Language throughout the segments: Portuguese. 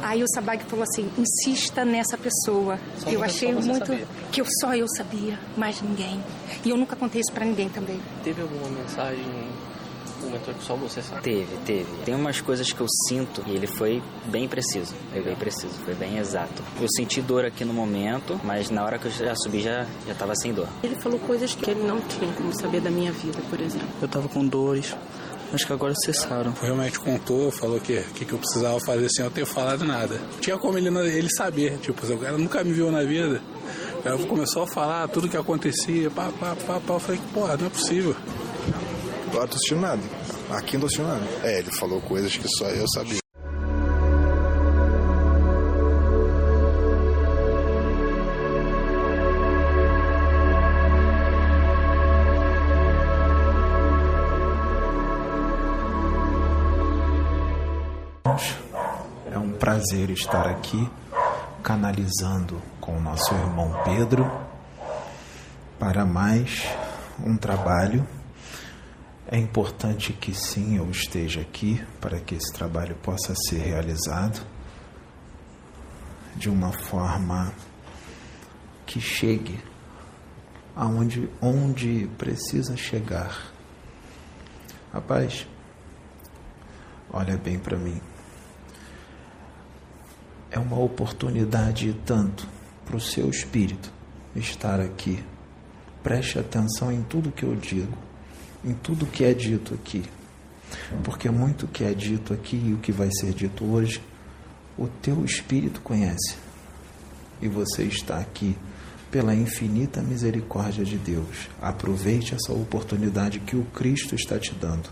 Aí o Sabag falou assim: insista nessa pessoa. Só eu achei muito. sabia. Que eu, só eu sabia, mais ninguém. E eu nunca contei isso pra ninguém também. Teve alguma mensagem, um mentor que só você sabe? Teve, teve. Tem umas coisas que eu sinto e ele foi bem preciso. Foi bem preciso, foi bem exato. Eu senti dor aqui no momento, mas na hora que eu já subi já, já tava sem dor. Ele falou coisas que ele não tinha como saber da minha vida, por exemplo. Eu tava com dores, mas que agora cessaram. Realmente contou, falou que o que, que eu precisava fazer sem eu ter falado nada. Tinha como ele, ele saber, tipo, o cara nunca me viu na vida. Aí começou a falar tudo que acontecia, pá, pá, pá, pá. Eu falei, porra, não é possível. Agora tô assistindo nada. Aqui não tô assistindo nada. É, ele falou coisas que só eu sabia. Prazer estar aqui canalizando com o nosso irmão Pedro para mais um trabalho. É importante que sim eu esteja aqui para que esse trabalho possa ser realizado de uma forma que chegue aonde onde precisa chegar. Rapaz, olha bem para mim é uma oportunidade tanto para o seu espírito estar aqui. Preste atenção em tudo que eu digo, em tudo que é dito aqui, porque muito que é dito aqui e o que vai ser dito hoje, o teu espírito conhece. E você está aqui pela infinita misericórdia de Deus. Aproveite essa oportunidade que o Cristo está te dando.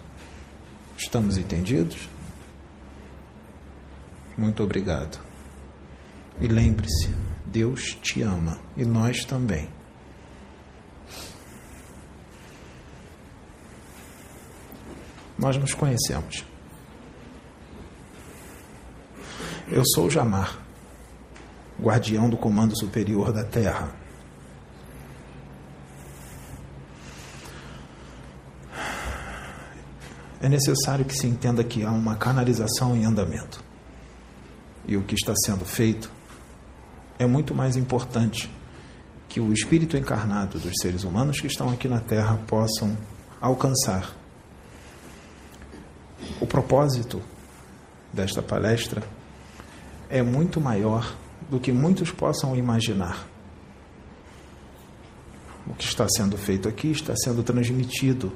Estamos entendidos? Muito obrigado. E lembre-se, Deus te ama e nós também. Nós nos conhecemos. Eu sou Jamar, guardião do Comando Superior da Terra. É necessário que se entenda que há uma canalização em andamento. E o que está sendo feito é muito mais importante que o espírito encarnado dos seres humanos que estão aqui na Terra possam alcançar. O propósito desta palestra é muito maior do que muitos possam imaginar. O que está sendo feito aqui está sendo transmitido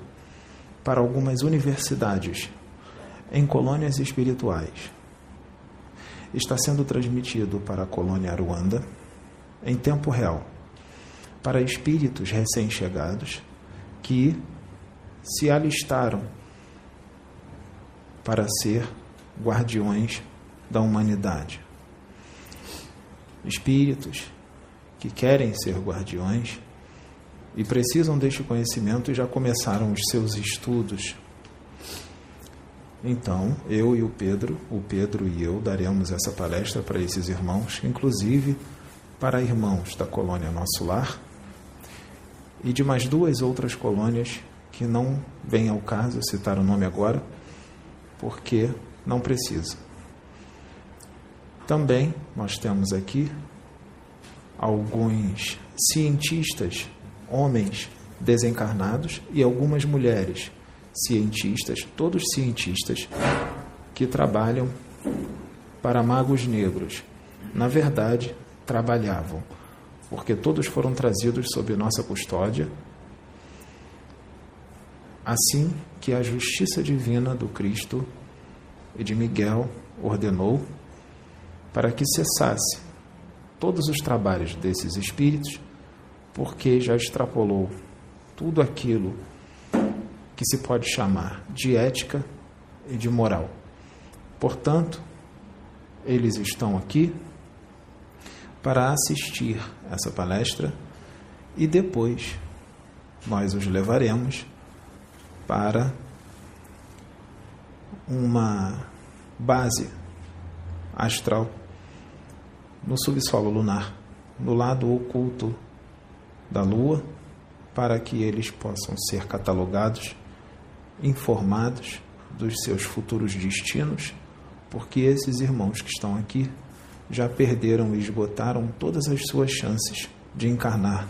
para algumas universidades em colônias espirituais está sendo transmitido para a colônia Aruanda em tempo real para espíritos recém-chegados que se alistaram para ser guardiões da humanidade. Espíritos que querem ser guardiões e precisam deste conhecimento e já começaram os seus estudos então, eu e o Pedro, o Pedro e eu daremos essa palestra para esses irmãos, inclusive para irmãos da colônia Nosso Lar e de mais duas outras colônias que não vem ao caso citar o nome agora, porque não precisa. Também nós temos aqui alguns cientistas, homens desencarnados e algumas mulheres cientistas, todos cientistas, que trabalham para magos negros. Na verdade, trabalhavam, porque todos foram trazidos sob nossa custódia, assim que a justiça divina do Cristo e de Miguel ordenou para que cessasse todos os trabalhos desses espíritos, porque já extrapolou tudo aquilo que se pode chamar de ética e de moral. Portanto, eles estão aqui para assistir essa palestra e depois nós os levaremos para uma base astral no subsolo lunar, no lado oculto da Lua, para que eles possam ser catalogados informados dos seus futuros destinos porque esses irmãos que estão aqui já perderam e esgotaram todas as suas chances de encarnar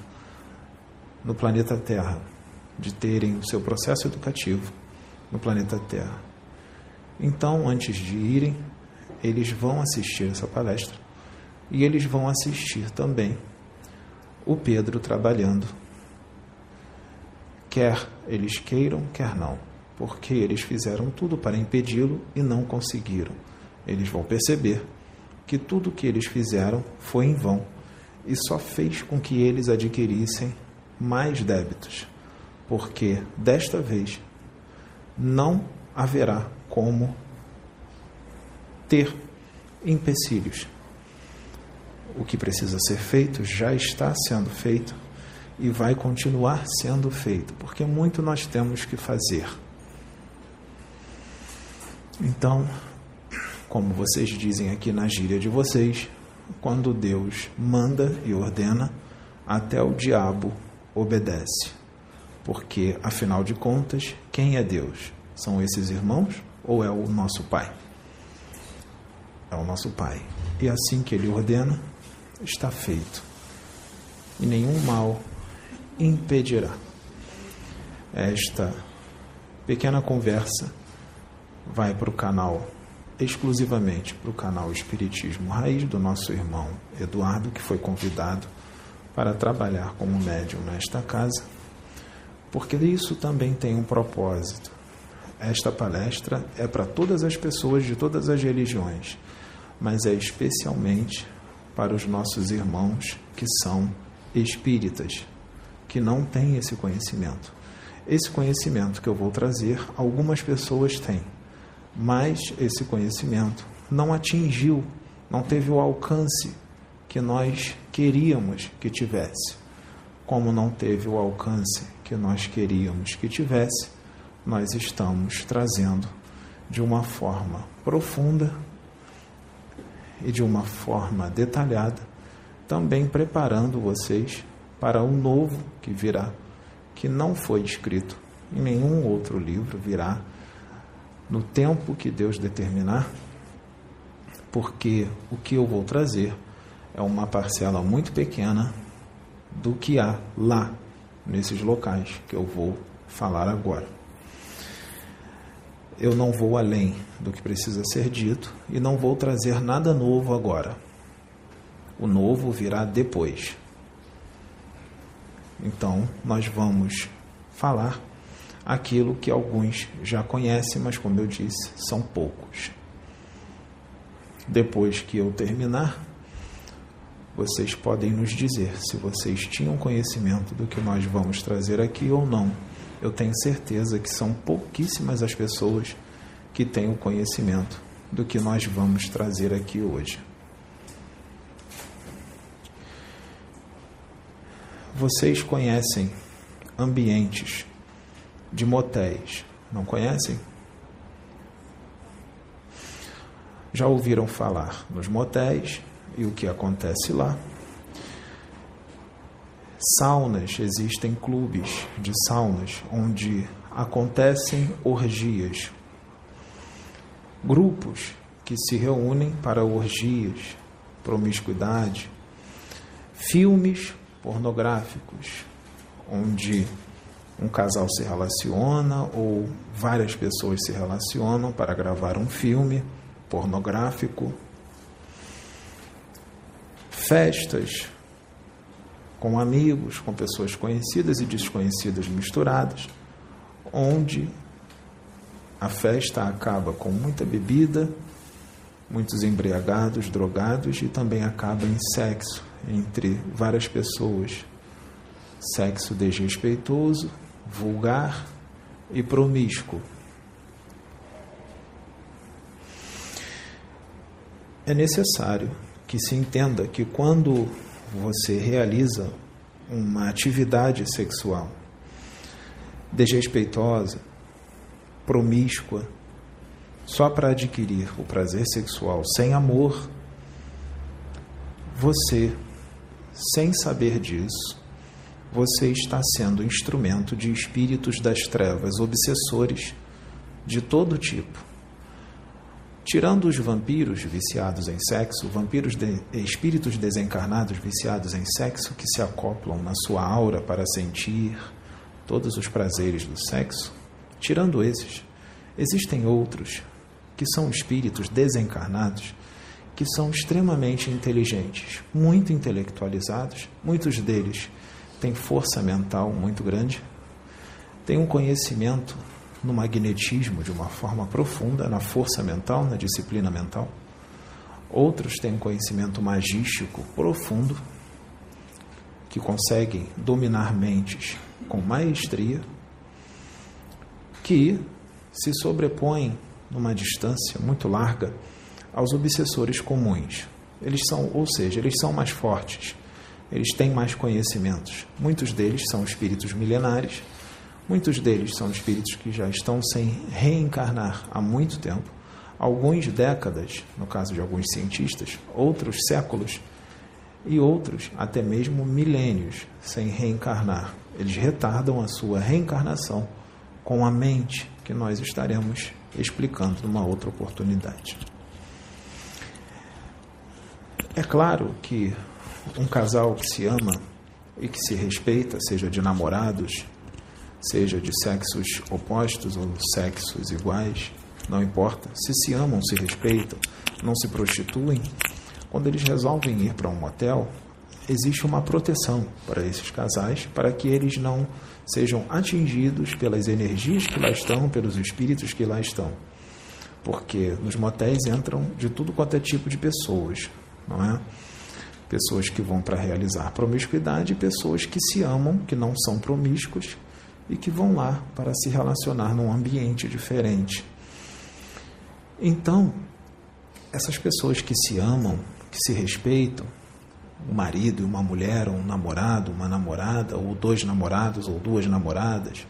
no planeta Terra, de terem o seu processo educativo no planeta Terra. Então, antes de irem, eles vão assistir essa palestra e eles vão assistir também o Pedro trabalhando. Quer eles queiram, quer não, porque eles fizeram tudo para impedi-lo e não conseguiram. Eles vão perceber que tudo que eles fizeram foi em vão e só fez com que eles adquirissem mais débitos, porque desta vez não haverá como ter empecilhos. O que precisa ser feito já está sendo feito e vai continuar sendo feito, porque muito nós temos que fazer. Então, como vocês dizem aqui na gíria de vocês, quando Deus manda e ordena, até o diabo obedece. Porque, afinal de contas, quem é Deus? São esses irmãos ou é o nosso Pai? É o nosso Pai. E assim que Ele ordena, está feito. E nenhum mal impedirá. Esta pequena conversa vai para o canal exclusivamente para o canal Espiritismo Raiz do nosso irmão Eduardo, que foi convidado para trabalhar como médium nesta casa, porque isso também tem um propósito. Esta palestra é para todas as pessoas de todas as religiões, mas é especialmente para os nossos irmãos que são espíritas, que não têm esse conhecimento. Esse conhecimento que eu vou trazer, algumas pessoas têm mas esse conhecimento não atingiu, não teve o alcance que nós queríamos que tivesse. Como não teve o alcance que nós queríamos que tivesse, nós estamos trazendo de uma forma profunda e de uma forma detalhada, também preparando vocês para o novo que virá, que não foi escrito em nenhum outro livro virá no tempo que Deus determinar, porque o que eu vou trazer é uma parcela muito pequena do que há lá, nesses locais que eu vou falar agora. Eu não vou além do que precisa ser dito e não vou trazer nada novo agora. O novo virá depois. Então, nós vamos falar aquilo que alguns já conhecem, mas como eu disse, são poucos. Depois que eu terminar, vocês podem nos dizer se vocês tinham conhecimento do que nós vamos trazer aqui ou não. Eu tenho certeza que são pouquíssimas as pessoas que têm o conhecimento do que nós vamos trazer aqui hoje. Vocês conhecem ambientes de motéis. Não conhecem? Já ouviram falar nos motéis e o que acontece lá? Saunas, existem clubes de saunas onde acontecem orgias. Grupos que se reúnem para orgias, promiscuidade. Filmes pornográficos, onde um casal se relaciona ou várias pessoas se relacionam para gravar um filme pornográfico, festas com amigos, com pessoas conhecidas e desconhecidas misturadas, onde a festa acaba com muita bebida, muitos embriagados, drogados e também acaba em sexo entre várias pessoas. Sexo desrespeitoso, vulgar e promíscuo. É necessário que se entenda que quando você realiza uma atividade sexual desrespeitosa, promíscua, só para adquirir o prazer sexual sem amor, você, sem saber disso, você está sendo instrumento de espíritos das trevas obsessores de todo tipo. Tirando os vampiros viciados em sexo, vampiros de, espíritos desencarnados viciados em sexo que se acoplam na sua aura para sentir todos os prazeres do sexo, tirando esses, existem outros que são espíritos desencarnados que são extremamente inteligentes, muito intelectualizados, muitos deles têm força mental muito grande, têm um conhecimento no magnetismo de uma forma profunda, na força mental, na disciplina mental. Outros têm um conhecimento magístico profundo, que conseguem dominar mentes com maestria, que se sobrepõem numa distância muito larga aos obsessores comuns. Eles são, ou seja, eles são mais fortes, eles têm mais conhecimentos. Muitos deles são espíritos milenares Muitos deles são espíritos que já estão sem reencarnar há muito tempo, alguns décadas, no caso de alguns cientistas, outros séculos e outros até mesmo milênios sem reencarnar. Eles retardam a sua reencarnação com a mente, que nós estaremos explicando numa outra oportunidade. É claro que um casal que se ama e que se respeita, seja de namorados, seja de sexos opostos ou sexos iguais, não importa. Se se amam, se respeitam, não se prostituem, quando eles resolvem ir para um motel, existe uma proteção para esses casais, para que eles não sejam atingidos pelas energias que lá estão, pelos espíritos que lá estão. Porque nos motéis entram de tudo quanto é tipo de pessoas, não é? Pessoas que vão para realizar promiscuidade e pessoas que se amam, que não são promíscuas, e que vão lá para se relacionar num ambiente diferente. Então, essas pessoas que se amam, que se respeitam, um marido e uma mulher, ou um namorado, uma namorada, ou dois namorados ou duas namoradas,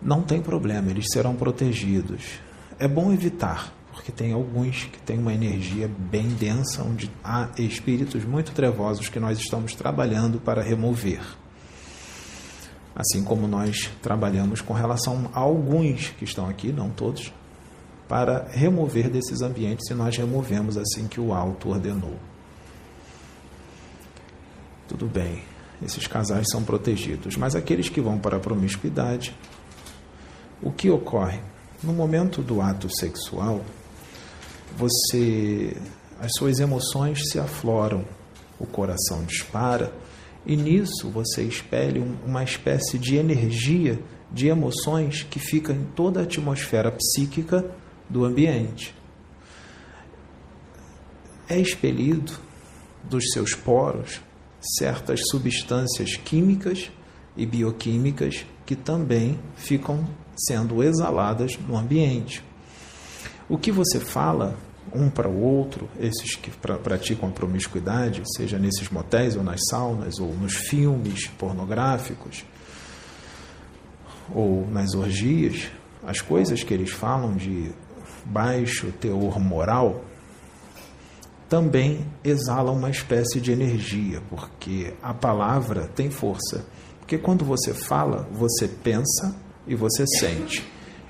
não tem problema, eles serão protegidos. É bom evitar, porque tem alguns que têm uma energia bem densa, onde há espíritos muito trevosos que nós estamos trabalhando para remover assim como nós trabalhamos com relação a alguns que estão aqui, não todos, para remover desses ambientes e nós removemos assim que o alto ordenou. Tudo bem, esses casais são protegidos, mas aqueles que vão para a promiscuidade, o que ocorre? No momento do ato sexual, você as suas emoções se afloram, o coração dispara, e nisso você expele uma espécie de energia, de emoções que fica em toda a atmosfera psíquica do ambiente. É expelido dos seus poros certas substâncias químicas e bioquímicas que também ficam sendo exaladas no ambiente. O que você fala um para o outro, esses que pra, praticam a promiscuidade, seja nesses motéis ou nas saunas ou nos filmes pornográficos ou nas orgias, as coisas que eles falam de baixo teor moral também exalam uma espécie de energia, porque a palavra tem força. Porque quando você fala, você pensa e você sente.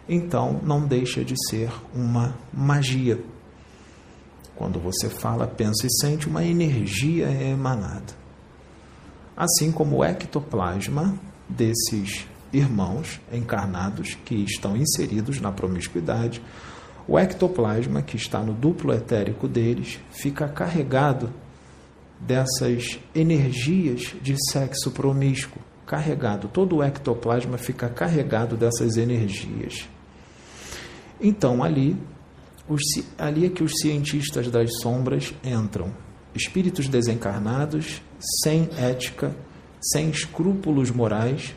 Então não deixa de ser uma magia quando você fala, pensa e sente, uma energia é emanada. Assim como o ectoplasma desses irmãos encarnados que estão inseridos na promiscuidade, o ectoplasma que está no duplo etérico deles fica carregado dessas energias de sexo promíscuo. Carregado, todo o ectoplasma fica carregado dessas energias. Então ali os, ali é que os cientistas das sombras entram. Espíritos desencarnados, sem ética, sem escrúpulos morais,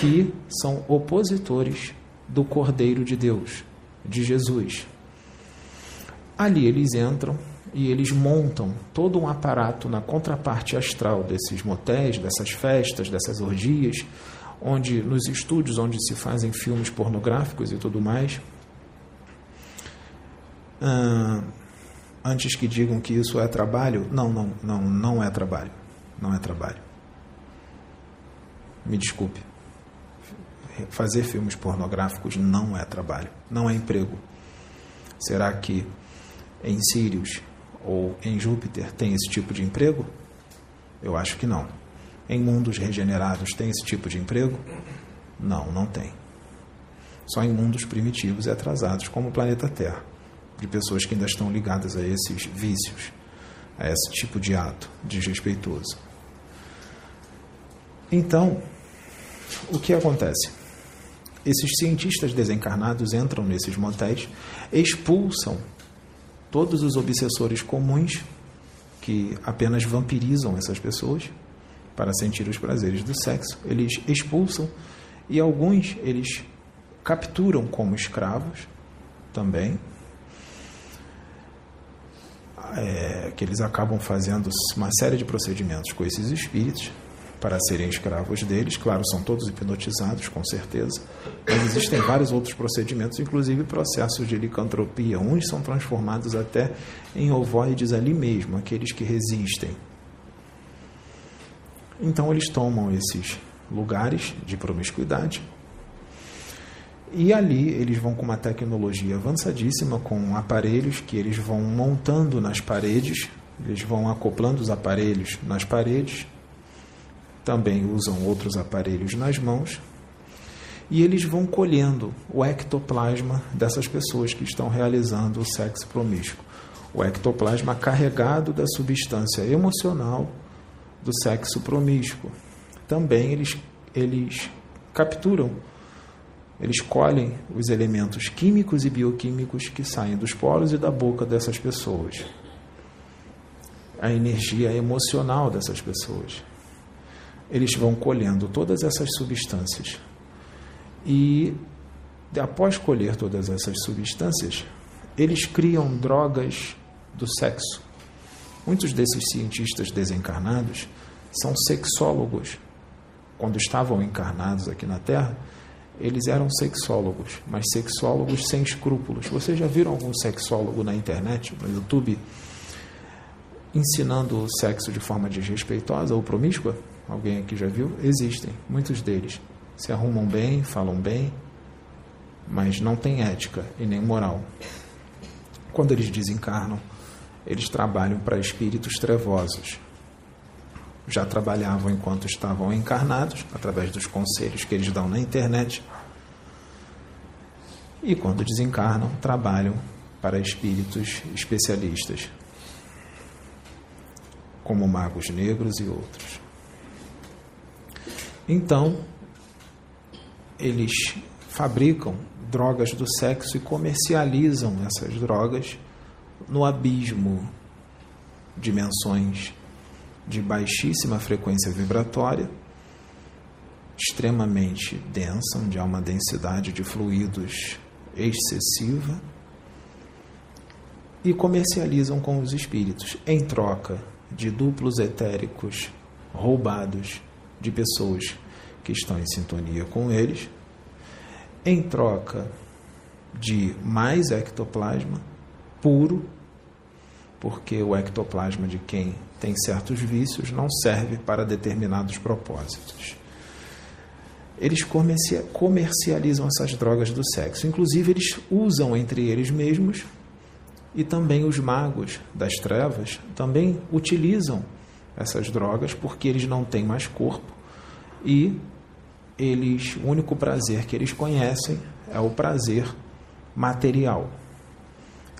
que são opositores do Cordeiro de Deus, de Jesus. Ali eles entram e eles montam todo um aparato na contraparte astral desses motéis, dessas festas, dessas orgias, onde nos estúdios onde se fazem filmes pornográficos e tudo mais, ah, antes que digam que isso é trabalho, não, não, não, não é trabalho. Não é trabalho. Me desculpe. Fazer filmes pornográficos não é trabalho, não é emprego. Será que em Sirius ou em Júpiter tem esse tipo de emprego? Eu acho que não. Em mundos regenerados tem esse tipo de emprego? Não, não tem. Só em mundos primitivos e atrasados, como o planeta Terra, de pessoas que ainda estão ligadas a esses vícios, a esse tipo de ato desrespeitoso. Então, o que acontece? Esses cientistas desencarnados entram nesses motéis, expulsam todos os obsessores comuns que apenas vampirizam essas pessoas para sentir os prazeres do sexo. Eles expulsam e alguns eles capturam como escravos também. É, que eles acabam fazendo uma série de procedimentos com esses espíritos para serem escravos deles. Claro, são todos hipnotizados, com certeza. Mas existem vários outros procedimentos, inclusive processos de licantropia. Uns são transformados até em ovoides ali mesmo, aqueles que resistem. Então, eles tomam esses lugares de promiscuidade. E ali eles vão com uma tecnologia avançadíssima, com aparelhos que eles vão montando nas paredes, eles vão acoplando os aparelhos nas paredes, também usam outros aparelhos nas mãos, e eles vão colhendo o ectoplasma dessas pessoas que estão realizando o sexo promíscuo. O ectoplasma carregado da substância emocional do sexo promíscuo. Também eles, eles capturam, eles colhem os elementos químicos e bioquímicos que saem dos poros e da boca dessas pessoas. A energia emocional dessas pessoas eles vão colhendo todas essas substâncias. E após colher todas essas substâncias, eles criam drogas do sexo. Muitos desses cientistas desencarnados são sexólogos. Quando estavam encarnados aqui na Terra, eles eram sexólogos, mas sexólogos sem escrúpulos. Vocês já viram algum sexólogo na internet, no YouTube, ensinando o sexo de forma desrespeitosa ou promíscua? Alguém aqui já viu? Existem, muitos deles. Se arrumam bem, falam bem, mas não têm ética e nem moral. Quando eles desencarnam, eles trabalham para espíritos trevosos. Já trabalhavam enquanto estavam encarnados, através dos conselhos que eles dão na internet. E quando desencarnam, trabalham para espíritos especialistas, como magos negros e outros. Então, eles fabricam drogas do sexo e comercializam essas drogas no abismo, dimensões de baixíssima frequência vibratória, extremamente densa, onde há uma densidade de fluidos excessiva, e comercializam com os espíritos em troca de duplos etéricos roubados de pessoas que estão em sintonia com eles, em troca de mais ectoplasma puro, porque o ectoplasma de quem tem certos vícios não serve para determinados propósitos. Eles comercializam essas drogas do sexo, inclusive eles usam entre eles mesmos e também os magos das trevas também utilizam essas drogas porque eles não têm mais corpo e eles o único prazer que eles conhecem é o prazer material.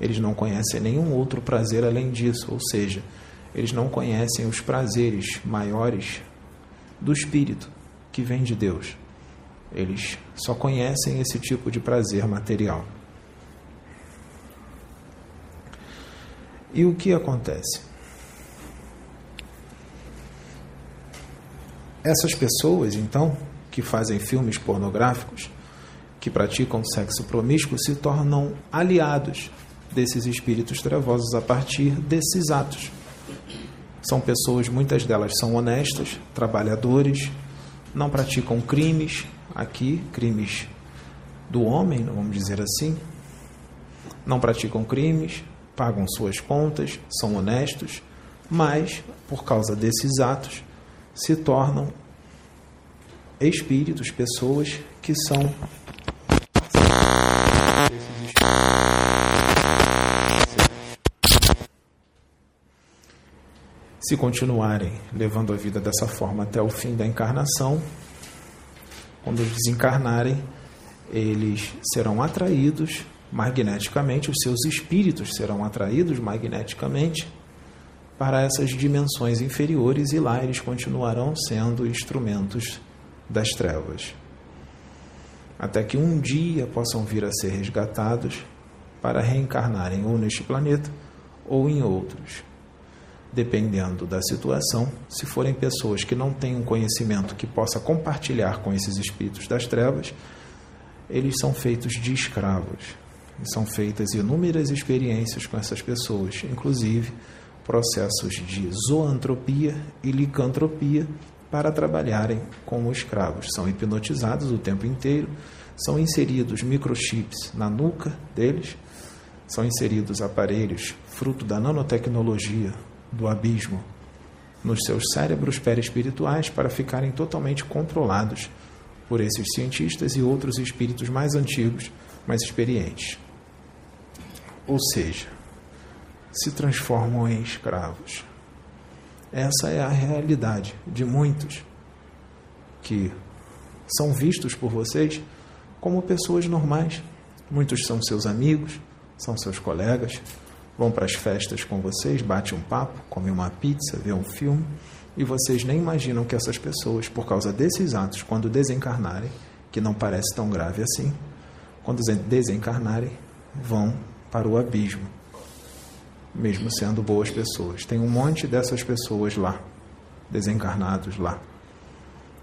Eles não conhecem nenhum outro prazer além disso, ou seja, eles não conhecem os prazeres maiores do espírito que vem de Deus. Eles só conhecem esse tipo de prazer material. E o que acontece? Essas pessoas, então, que fazem filmes pornográficos, que praticam sexo promíscuo, se tornam aliados desses espíritos trevosos a partir desses atos. São pessoas, muitas delas são honestas, trabalhadores, não praticam crimes, aqui, crimes do homem, vamos dizer assim, não praticam crimes, pagam suas contas, são honestos, mas, por causa desses atos, se tornam espíritos, pessoas que são Se continuarem levando a vida dessa forma até o fim da encarnação, quando desencarnarem, eles serão atraídos magneticamente, os seus espíritos serão atraídos magneticamente para essas dimensões inferiores e lá eles continuarão sendo instrumentos das trevas. Até que um dia possam vir a ser resgatados para reencarnarem ou neste planeta ou em outros. Dependendo da situação, se forem pessoas que não têm um conhecimento que possa compartilhar com esses espíritos das trevas, eles são feitos de escravos. E são feitas inúmeras experiências com essas pessoas, inclusive processos de zoantropia e licantropia para trabalharem como escravos. São hipnotizados o tempo inteiro, são inseridos microchips na nuca deles, são inseridos aparelhos fruto da nanotecnologia do abismo nos seus cérebros perispirituais para ficarem totalmente controlados por esses cientistas e outros espíritos mais antigos, mais experientes. Ou seja, se transformam em escravos. Essa é a realidade de muitos que são vistos por vocês como pessoas normais. Muitos são seus amigos, são seus colegas, vão para as festas com vocês, bate um papo, come uma pizza, vê um filme, e vocês nem imaginam que essas pessoas, por causa desses atos, quando desencarnarem, que não parece tão grave assim, quando desencarnarem, vão para o abismo, mesmo sendo boas pessoas. Tem um monte dessas pessoas lá, desencarnados lá.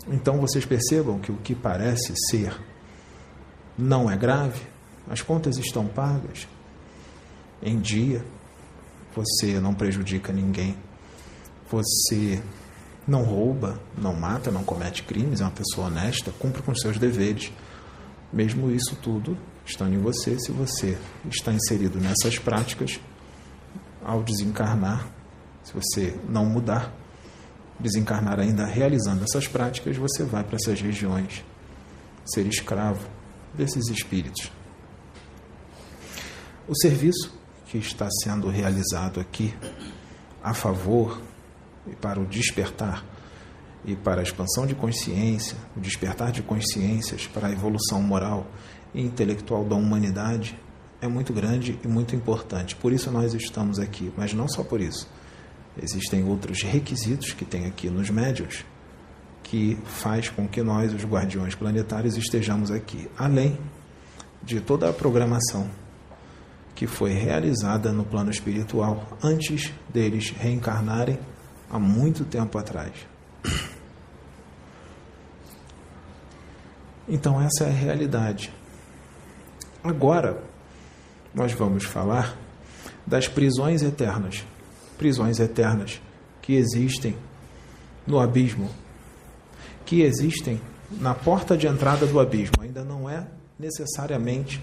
Então vocês percebam que o que parece ser não é grave, as contas estão pagas, em dia, você não prejudica ninguém, você não rouba, não mata, não comete crimes, é uma pessoa honesta, cumpre com seus deveres. Mesmo isso tudo estando em você, se você está inserido nessas práticas, ao desencarnar, se você não mudar, desencarnar ainda realizando essas práticas, você vai para essas regiões ser escravo desses espíritos. O serviço que está sendo realizado aqui a favor e para o despertar e para a expansão de consciência, o despertar de consciências para a evolução moral e intelectual da humanidade é muito grande e muito importante. Por isso nós estamos aqui, mas não só por isso. Existem outros requisitos que tem aqui nos médios que faz com que nós, os guardiões planetários, estejamos aqui, além de toda a programação que foi realizada no plano espiritual antes deles reencarnarem há muito tempo atrás. Então, essa é a realidade. Agora, nós vamos falar das prisões eternas. Prisões eternas que existem no abismo, que existem na porta de entrada do abismo. Ainda não é necessariamente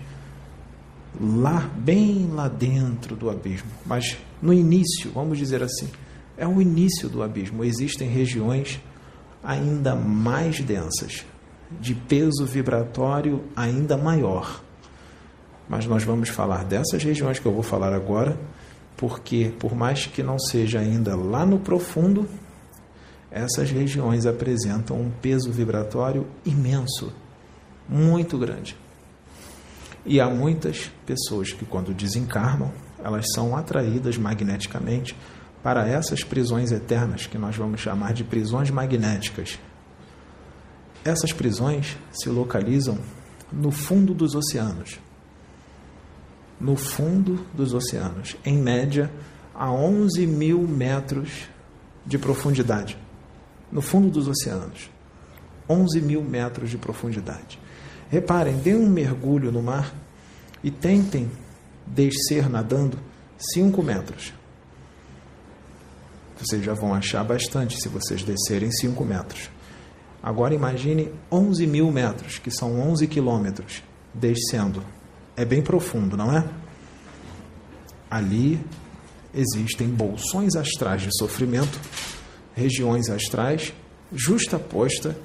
lá, bem lá dentro do abismo, mas no início, vamos dizer assim, é o início do abismo. Existem regiões ainda mais densas, de peso vibratório ainda maior. Mas nós vamos falar dessas regiões que eu vou falar agora, porque por mais que não seja ainda lá no profundo, essas regiões apresentam um peso vibratório imenso, muito grande. E há muitas pessoas que, quando desencarnam, elas são atraídas magneticamente para essas prisões eternas, que nós vamos chamar de prisões magnéticas. Essas prisões se localizam no fundo dos oceanos. No fundo dos oceanos, em média, a 11 mil metros de profundidade. No fundo dos oceanos. 11 mil metros de profundidade. Reparem, dê um mergulho no mar e tentem descer nadando 5 metros. Vocês já vão achar bastante se vocês descerem 5 metros. Agora imagine 11 mil metros, que são 11 quilômetros, descendo. É bem profundo, não é? Ali existem bolsões astrais de sofrimento, regiões astrais, justaposta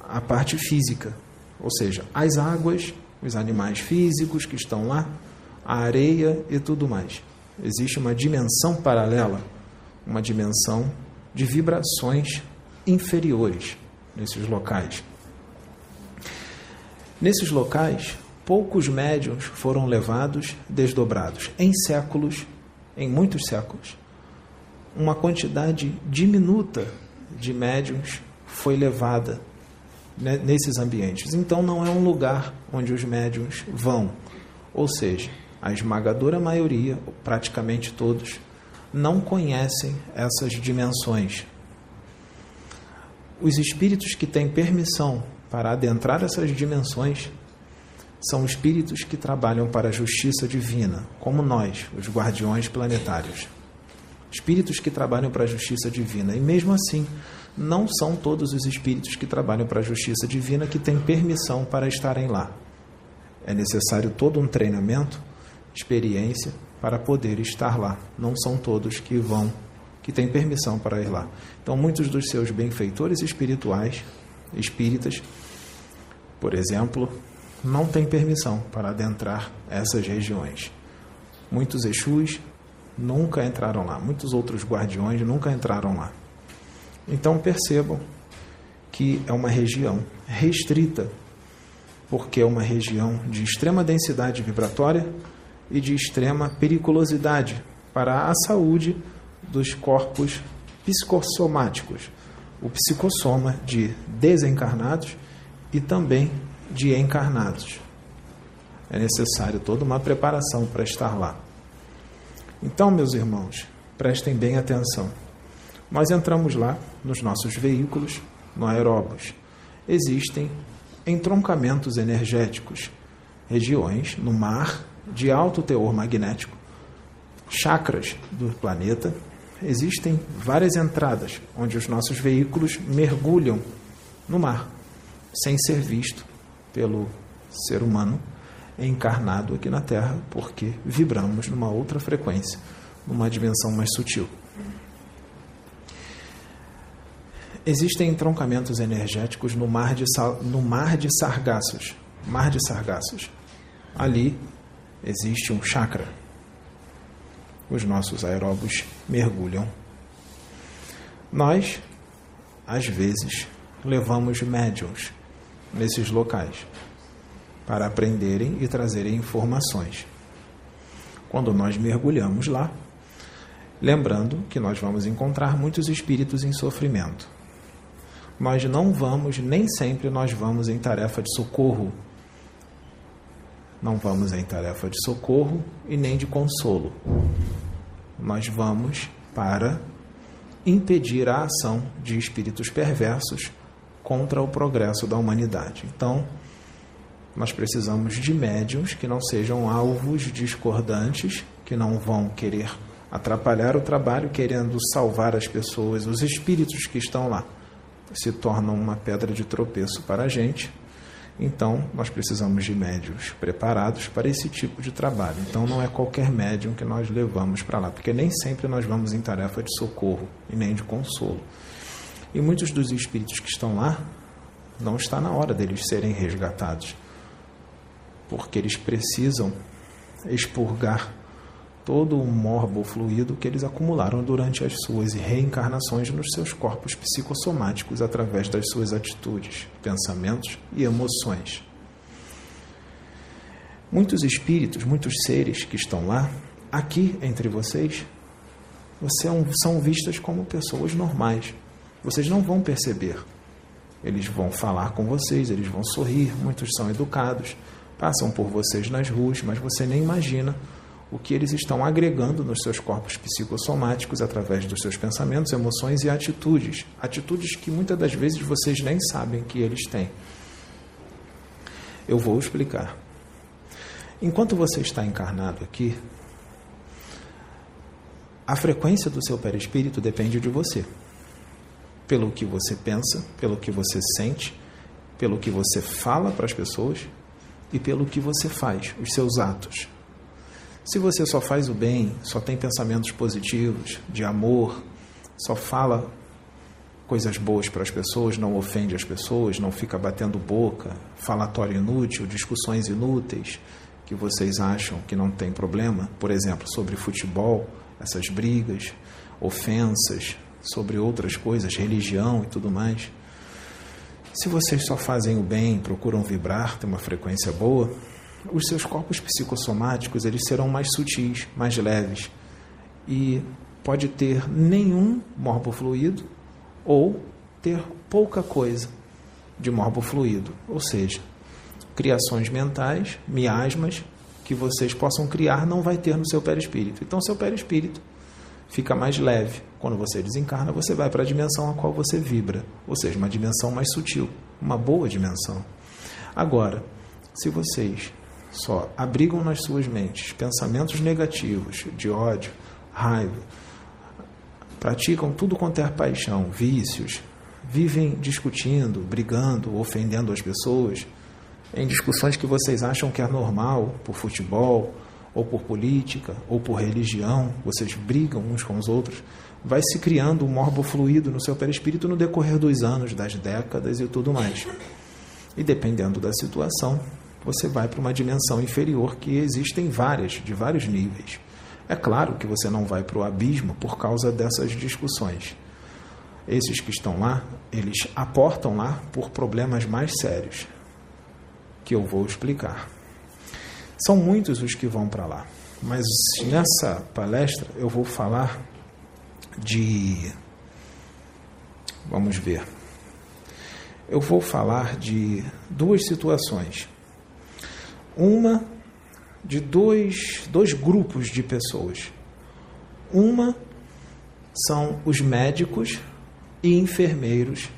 à parte física, ou seja, as águas, os animais físicos que estão lá, a areia e tudo mais. Existe uma dimensão paralela uma dimensão de vibrações inferiores nesses locais. Nesses locais, poucos médiums foram levados desdobrados. Em séculos, em muitos séculos, uma quantidade diminuta de médiums foi levada né, nesses ambientes. Então, não é um lugar onde os médiums vão. Ou seja, a esmagadora maioria, praticamente todos, não conhecem essas dimensões. Os espíritos que têm permissão para adentrar essas dimensões são espíritos que trabalham para a justiça divina, como nós, os guardiões planetários. Espíritos que trabalham para a justiça divina. E mesmo assim, não são todos os espíritos que trabalham para a justiça divina que têm permissão para estarem lá. É necessário todo um treinamento, experiência para poder estar lá. Não são todos que vão, que têm permissão para ir lá. Então, muitos dos seus benfeitores espirituais, espíritas, por exemplo, não têm permissão para adentrar essas regiões. Muitos Exus nunca entraram lá, muitos outros guardiões nunca entraram lá. Então percebam que é uma região restrita, porque é uma região de extrema densidade vibratória e de extrema periculosidade para a saúde dos corpos psicossomáticos, o psicossoma de desencarnados e também de encarnados. É necessário toda uma preparação para estar lá. Então, meus irmãos, prestem bem atenção. Nós entramos lá nos nossos veículos, no aeróbus. Existem entroncamentos energéticos, regiões no mar de alto teor magnético, chakras do planeta. Existem várias entradas onde os nossos veículos mergulham no mar, sem ser visto pelo ser humano encarnado aqui na Terra, porque vibramos numa outra frequência, numa dimensão mais sutil. Existem entroncamentos energéticos no mar de, no mar de Sargassos. Mar de Sargassos. Ali existe um chakra. Os nossos aeróbos mergulham. Nós, às vezes, levamos médiums nesses locais para aprenderem e trazerem informações. Quando nós mergulhamos lá, lembrando que nós vamos encontrar muitos espíritos em sofrimento. Nós não vamos, nem sempre nós vamos em tarefa de socorro. Não vamos em tarefa de socorro e nem de consolo. Nós vamos para impedir a ação de espíritos perversos contra o progresso da humanidade. Então, nós precisamos de médiums que não sejam alvos discordantes, que não vão querer atrapalhar o trabalho, querendo salvar as pessoas, os espíritos que estão lá. Se tornam uma pedra de tropeço para a gente. Então, nós precisamos de médios preparados para esse tipo de trabalho. Então, não é qualquer médium que nós levamos para lá, porque nem sempre nós vamos em tarefa de socorro e nem de consolo. E muitos dos espíritos que estão lá, não está na hora deles serem resgatados, porque eles precisam expurgar todo o morbo fluido que eles acumularam durante as suas reencarnações nos seus corpos psicossomáticos através das suas atitudes, pensamentos e emoções. Muitos espíritos, muitos seres que estão lá, aqui entre vocês, você são vistas como pessoas normais vocês não vão perceber. Eles vão falar com vocês, eles vão sorrir, muitos são educados, passam por vocês nas ruas, mas você nem imagina o que eles estão agregando nos seus corpos psicossomáticos através dos seus pensamentos, emoções e atitudes. Atitudes que muitas das vezes vocês nem sabem que eles têm. Eu vou explicar. Enquanto você está encarnado aqui, a frequência do seu perispírito depende de você pelo que você pensa, pelo que você sente, pelo que você fala para as pessoas e pelo que você faz, os seus atos. Se você só faz o bem, só tem pensamentos positivos, de amor, só fala coisas boas para as pessoas, não ofende as pessoas, não fica batendo boca, falatório inútil, discussões inúteis que vocês acham que não tem problema, por exemplo, sobre futebol, essas brigas, ofensas, sobre outras coisas, religião e tudo mais. Se vocês só fazem o bem, procuram vibrar, ter uma frequência boa, os seus corpos psicossomáticos eles serão mais sutis, mais leves e pode ter nenhum morbofluido ou ter pouca coisa de morbofluido, ou seja, criações mentais, miasmas que vocês possam criar não vai ter no seu perispírito. Então seu perispírito fica mais leve. Quando você desencarna, você vai para a dimensão a qual você vibra, ou seja, uma dimensão mais sutil, uma boa dimensão. Agora, se vocês só abrigam nas suas mentes pensamentos negativos, de ódio, raiva, praticam tudo quanto é paixão, vícios, vivem discutindo, brigando, ofendendo as pessoas, em discussões que vocês acham que é normal, por futebol, ou por política, ou por religião, vocês brigam uns com os outros, vai se criando um morbo fluido no seu perispírito no decorrer dos anos, das décadas e tudo mais. E dependendo da situação, você vai para uma dimensão inferior que existem várias, de vários níveis. É claro que você não vai para o abismo por causa dessas discussões. Esses que estão lá, eles aportam lá por problemas mais sérios, que eu vou explicar. São muitos os que vão para lá, mas nessa palestra eu vou falar de. Vamos ver. Eu vou falar de duas situações. Uma de dois, dois grupos de pessoas. Uma são os médicos e enfermeiros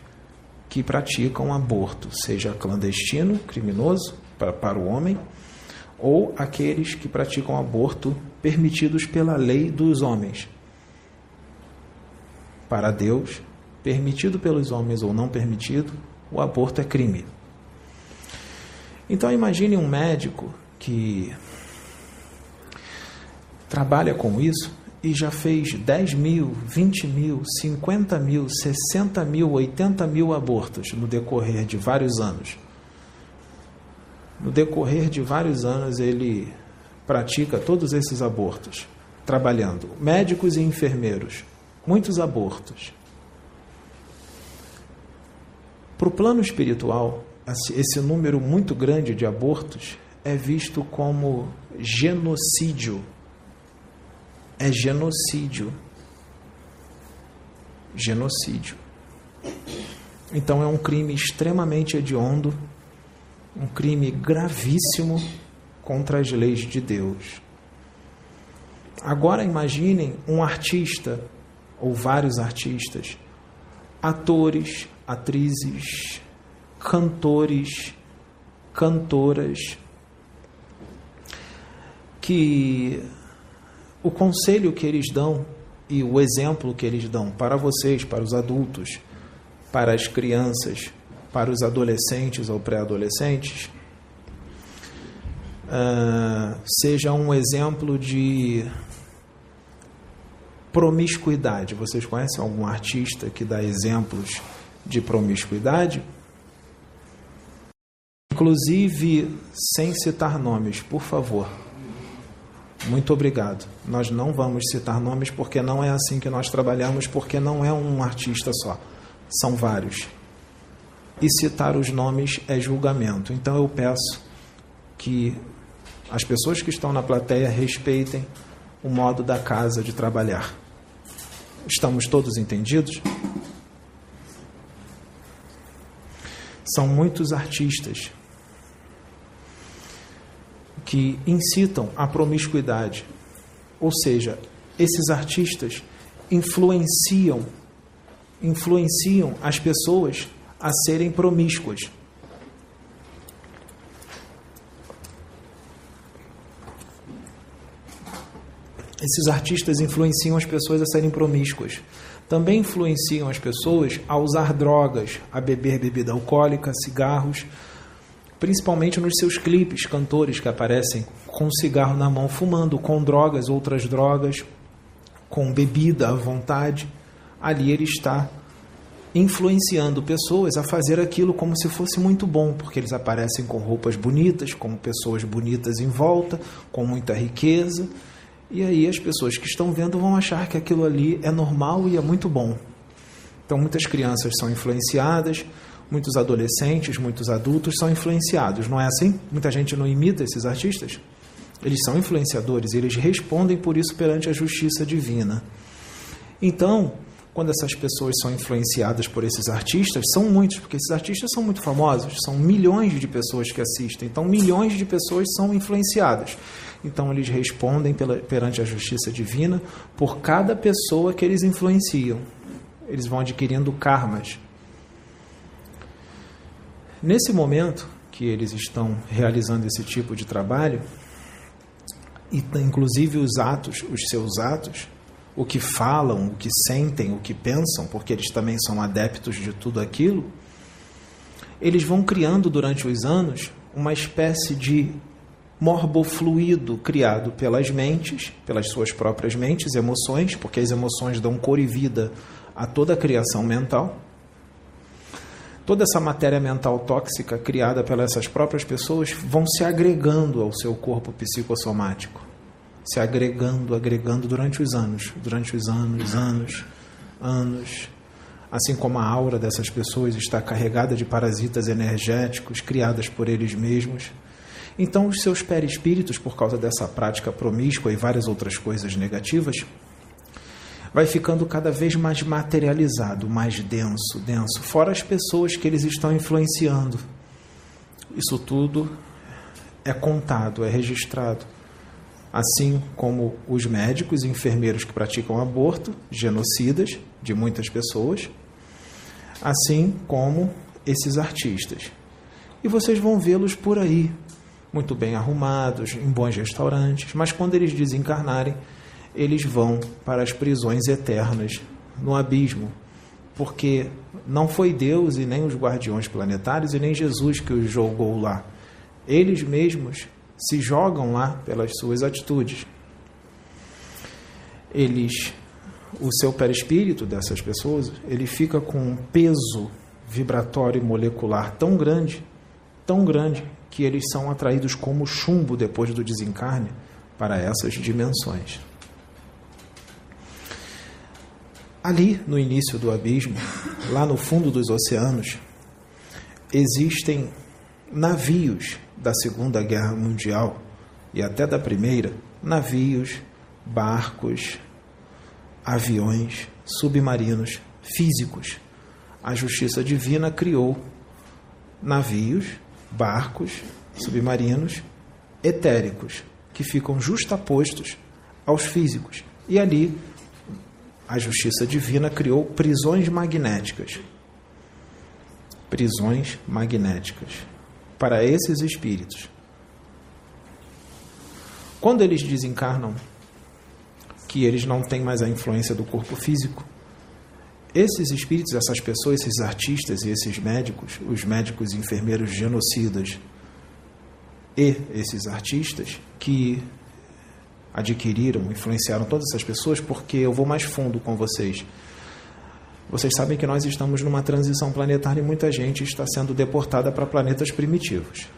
que praticam aborto, seja clandestino, criminoso para, para o homem, ou aqueles que praticam aborto permitidos pela lei dos homens. Para Deus, permitido pelos homens ou não permitido, o aborto é crime. Então imagine um médico que trabalha com isso e já fez 10 mil, 20 mil, 50 mil, 60 mil, 80 mil abortos no decorrer de vários anos. No decorrer de vários anos, ele pratica todos esses abortos, trabalhando. Médicos e enfermeiros, muitos abortos. Para o plano espiritual, esse número muito grande de abortos é visto como genocídio. É genocídio. Genocídio. Então é um crime extremamente hediondo, um crime gravíssimo contra as leis de Deus. Agora imaginem um artista ou vários artistas, atores, atrizes, cantores, cantoras, que o conselho que eles dão e o exemplo que eles dão para vocês, para os adultos, para as crianças, para os adolescentes ou pré-adolescentes, uh, seja um exemplo de promiscuidade. Vocês conhecem algum artista que dá exemplos de promiscuidade? Inclusive, sem citar nomes, por favor. Muito obrigado. Nós não vamos citar nomes porque não é assim que nós trabalhamos, porque não é um artista só, são vários. E citar os nomes é julgamento. Então eu peço que as pessoas que estão na plateia respeitem o modo da casa de trabalhar. Estamos todos entendidos? São muitos artistas que incitam a promiscuidade. Ou seja, esses artistas influenciam influenciam as pessoas a serem promíscuas. Esses artistas influenciam as pessoas a serem promíscuas. Também influenciam as pessoas a usar drogas, a beber bebida alcoólica, cigarros, principalmente nos seus clipes, cantores que aparecem com cigarro na mão, fumando, com drogas, outras drogas, com bebida à vontade. Ali ele está influenciando pessoas a fazer aquilo como se fosse muito bom, porque eles aparecem com roupas bonitas, com pessoas bonitas em volta, com muita riqueza, E aí as pessoas que estão vendo vão achar que aquilo ali é normal e é muito bom. Então muitas crianças são influenciadas, muitos adolescentes, muitos adultos são influenciados, não é assim? Muita gente não imita esses artistas. Eles são influenciadores, eles respondem por isso perante a justiça divina. Então, quando essas pessoas são influenciadas por esses artistas, são muitos, porque esses artistas são muito famosos, são milhões de pessoas que assistem, então milhões de pessoas são influenciadas. Então eles respondem pela, perante a justiça divina por cada pessoa que eles influenciam. Eles vão adquirindo karmas. Nesse momento que eles estão realizando esse tipo de trabalho, e inclusive os atos, os seus atos, o que falam, o que sentem, o que pensam, porque eles também são adeptos de tudo aquilo, eles vão criando durante os anos uma espécie de morbofluido criado pelas mentes, pelas suas próprias mentes, emoções, porque as emoções dão cor e vida a toda a criação mental. Toda essa matéria mental tóxica criada pelas próprias pessoas vão se agregando ao seu corpo psicossomático se agregando, agregando durante os anos, durante os anos, anos, anos. Assim como a aura dessas pessoas está carregada de parasitas energéticos criadas por eles mesmos. Então, os seus perispíritos, por causa dessa prática promíscua e várias outras coisas negativas, vai ficando cada vez mais materializado, mais denso, denso, fora as pessoas que eles estão influenciando. Isso tudo é contado, é registrado assim como os médicos e enfermeiros que praticam aborto, genocidas de muitas pessoas, assim como esses artistas. E vocês vão vê-los por aí, muito bem arrumados, em bons restaurantes, mas quando eles desencarnarem, eles vão para as prisões eternas, no abismo, porque não foi Deus e nem os guardiões planetários e nem Jesus que os jogou lá. Eles mesmos se jogam lá pelas suas atitudes. Eles, o seu perispírito dessas pessoas, ele fica com um peso vibratório molecular tão grande, tão grande, que eles são atraídos como chumbo depois do desencarne para essas dimensões. Ali, no início do abismo, lá no fundo dos oceanos, existem navios da Segunda Guerra Mundial e até da Primeira, navios, barcos, aviões, submarinos físicos. A justiça divina criou navios, barcos, submarinos etéricos que ficam justapostos aos físicos. E ali a justiça divina criou prisões magnéticas. Prisões magnéticas para esses espíritos. Quando eles desencarnam, que eles não têm mais a influência do corpo físico, esses espíritos, essas pessoas, esses artistas e esses médicos, os médicos e enfermeiros genocidas e esses artistas que adquiriram, influenciaram todas essas pessoas, porque eu vou mais fundo com vocês. Vocês sabem que nós estamos numa transição planetária e muita gente está sendo deportada para planetas primitivos.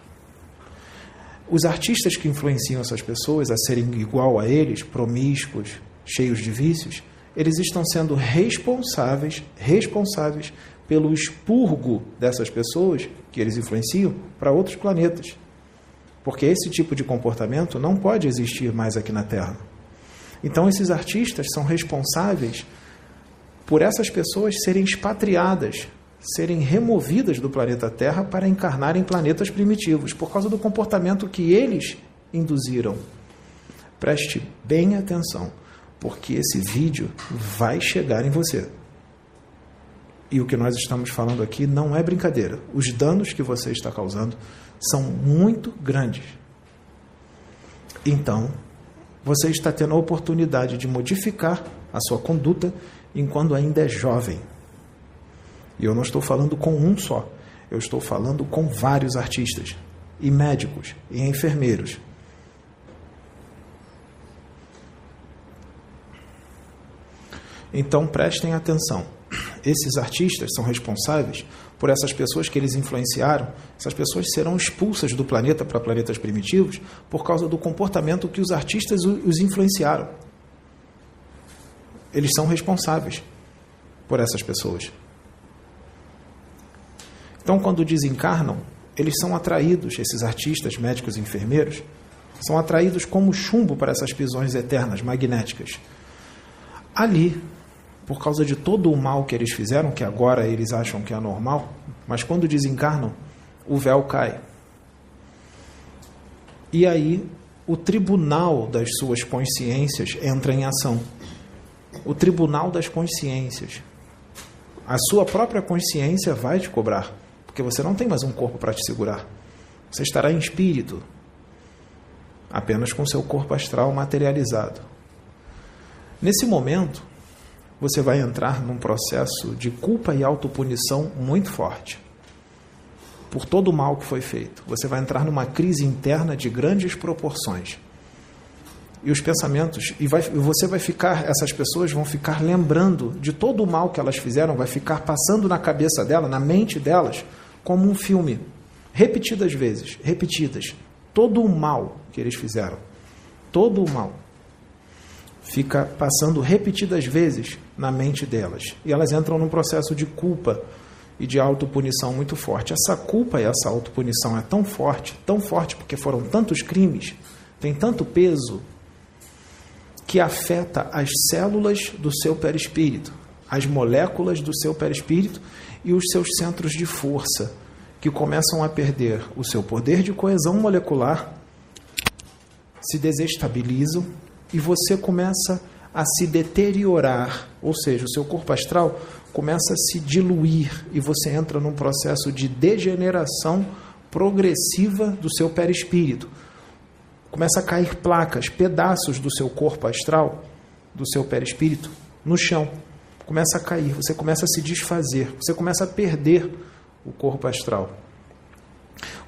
Os artistas que influenciam essas pessoas a serem igual a eles, promíscuos, cheios de vícios, eles estão sendo responsáveis, responsáveis pelo expurgo dessas pessoas que eles influenciam para outros planetas. Porque esse tipo de comportamento não pode existir mais aqui na Terra. Então esses artistas são responsáveis por essas pessoas serem expatriadas, serem removidas do planeta Terra para encarnar em planetas primitivos, por causa do comportamento que eles induziram. Preste bem atenção, porque esse vídeo vai chegar em você. E o que nós estamos falando aqui não é brincadeira. Os danos que você está causando são muito grandes. Então, você está tendo a oportunidade de modificar a sua conduta enquanto ainda é jovem. E eu não estou falando com um só, eu estou falando com vários artistas, e médicos, e enfermeiros. Então prestem atenção. Esses artistas são responsáveis por essas pessoas que eles influenciaram, essas pessoas serão expulsas do planeta para planetas primitivos por causa do comportamento que os artistas os influenciaram. Eles são responsáveis por essas pessoas. Então, quando desencarnam, eles são atraídos, esses artistas, médicos e enfermeiros, são atraídos como chumbo para essas prisões eternas, magnéticas. Ali, por causa de todo o mal que eles fizeram, que agora eles acham que é normal, mas quando desencarnam, o véu cai. E aí o tribunal das suas consciências entra em ação. O tribunal das consciências. A sua própria consciência vai te cobrar, porque você não tem mais um corpo para te segurar. Você estará em espírito, apenas com seu corpo astral materializado. Nesse momento, você vai entrar num processo de culpa e autopunição muito forte. Por todo o mal que foi feito. Você vai entrar numa crise interna de grandes proporções. E os pensamentos, e vai, você vai ficar, essas pessoas vão ficar lembrando de todo o mal que elas fizeram, vai ficar passando na cabeça dela, na mente delas, como um filme. Repetidas vezes, repetidas. Todo o mal que eles fizeram. Todo o mal fica passando repetidas vezes na mente delas. E elas entram num processo de culpa e de autopunição muito forte. Essa culpa e essa autopunição é tão forte, tão forte porque foram tantos crimes, tem tanto peso, que afeta as células do seu perispírito, as moléculas do seu perispírito e os seus centros de força, que começam a perder o seu poder de coesão molecular, se desestabilizam e você começa a se deteriorar, ou seja, o seu corpo astral começa a se diluir e você entra num processo de degeneração progressiva do seu perispírito. Começa a cair placas, pedaços do seu corpo astral, do seu perispírito, no chão. Começa a cair, você começa a se desfazer, você começa a perder o corpo astral.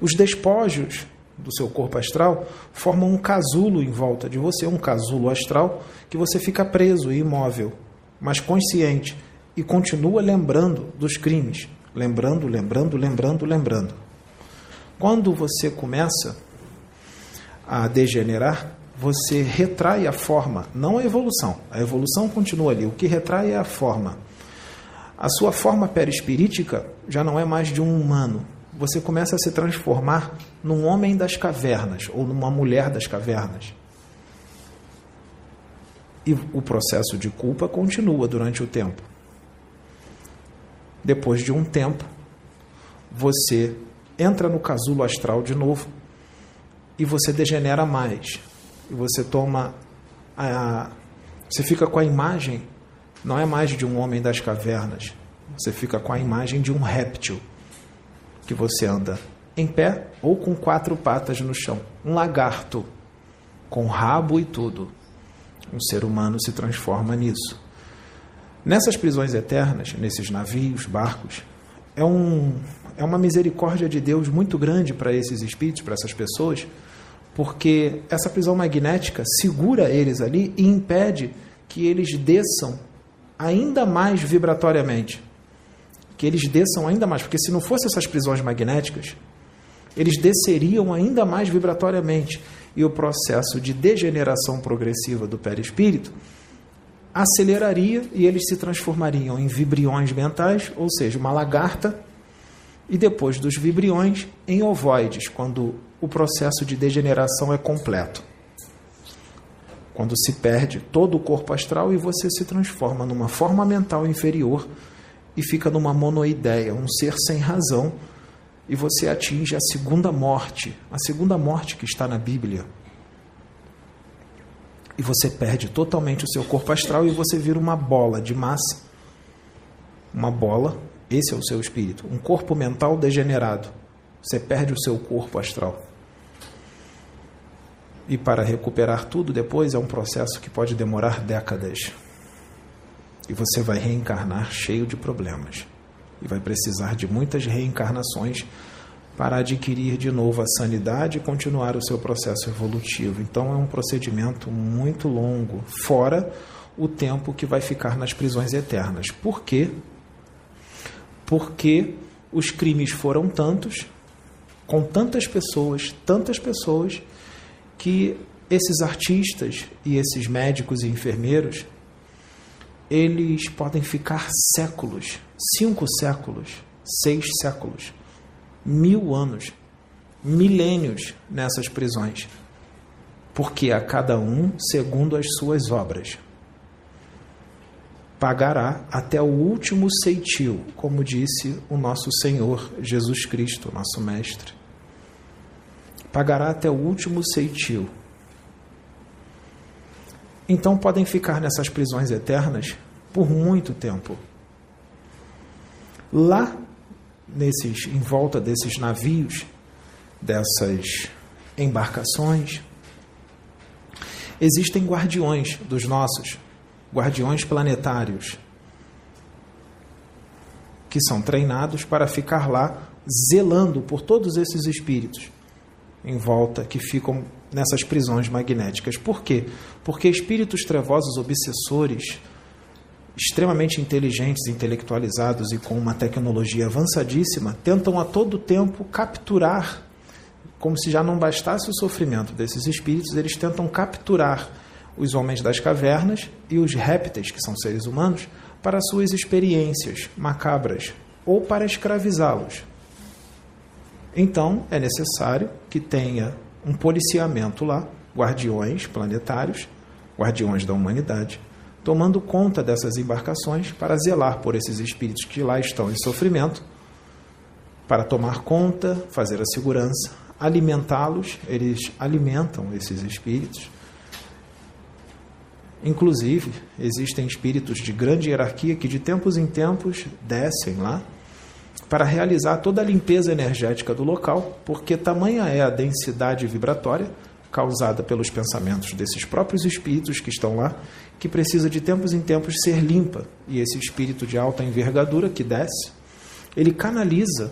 Os despojos do seu corpo astral formam um casulo em volta de você, um casulo astral, que você fica preso e imóvel, mas consciente e continua lembrando dos crimes, lembrando, lembrando, lembrando, lembrando. Quando você começa a degenerar, você retrai a forma, não a evolução. A evolução continua ali. O que retrai é a forma. A sua forma perispirítica já não é mais de um humano, você começa a se transformar num homem das cavernas ou numa mulher das cavernas. E o processo de culpa continua durante o tempo. Depois de um tempo, você entra no casulo astral de novo e você degenera mais. E você toma a, você fica com a imagem não é mais de um homem das cavernas. Você fica com a imagem de um réptil que você anda em pé ou com quatro patas no chão. Um lagarto, com rabo e tudo. Um ser humano se transforma nisso. Nessas prisões eternas, nesses navios, barcos, é, um, é uma misericórdia de Deus muito grande para esses espíritos, para essas pessoas, porque essa prisão magnética segura eles ali e impede que eles desçam ainda mais vibratoriamente. Que eles desçam ainda mais, porque se não fossem essas prisões magnéticas, eles desceriam ainda mais vibratoriamente. E o processo de degeneração progressiva do perispírito aceleraria e eles se transformariam em vibriões mentais, ou seja, uma lagarta, e depois dos vibriões em ovoides, quando o processo de degeneração é completo. Quando se perde todo o corpo astral e você se transforma numa forma mental inferior e fica numa monoideia, um ser sem razão, e você atinge a segunda morte, a segunda morte que está na Bíblia. E você perde totalmente o seu corpo astral e você vira uma bola de massa. Uma bola, esse é o seu espírito, um corpo mental degenerado. Você perde o seu corpo astral. E para recuperar tudo depois é um processo que pode demorar décadas. E você vai reencarnar cheio de problemas. E vai precisar de muitas reencarnações para adquirir de novo a sanidade e continuar o seu processo evolutivo. Então é um procedimento muito longo, fora o tempo que vai ficar nas prisões eternas. Por quê? Porque os crimes foram tantos, com tantas pessoas, tantas pessoas, que esses artistas e esses médicos e enfermeiros, eles podem ficar séculos, cinco séculos, seis séculos, mil anos, milênios nessas prisões, porque a cada um segundo as suas obras. Pagará até o último ceitil, como disse o nosso Senhor Jesus Cristo, nosso Mestre. Pagará até o último ceitil. Então podem ficar nessas prisões eternas por muito tempo. Lá, nesses, em volta desses navios, dessas embarcações, existem guardiões dos nossos, guardiões planetários, que são treinados para ficar lá zelando por todos esses espíritos em volta que ficam nessas prisões magnéticas. Por quê? Porque espíritos trevosos obsessores, extremamente inteligentes, intelectualizados e com uma tecnologia avançadíssima, tentam a todo tempo capturar, como se já não bastasse o sofrimento desses espíritos, eles tentam capturar os homens das cavernas e os répteis, que são seres humanos, para suas experiências macabras ou para escravizá-los. Então, é necessário que tenha um policiamento lá, guardiões planetários, guardiões da humanidade, tomando conta dessas embarcações para zelar por esses espíritos que lá estão em sofrimento, para tomar conta, fazer a segurança, alimentá-los, eles alimentam esses espíritos. Inclusive, existem espíritos de grande hierarquia que de tempos em tempos descem lá para realizar toda a limpeza energética do local, porque tamanha é a densidade vibratória causada pelos pensamentos desses próprios espíritos que estão lá, que precisa de tempos em tempos ser limpa. E esse espírito de alta envergadura que desce, ele canaliza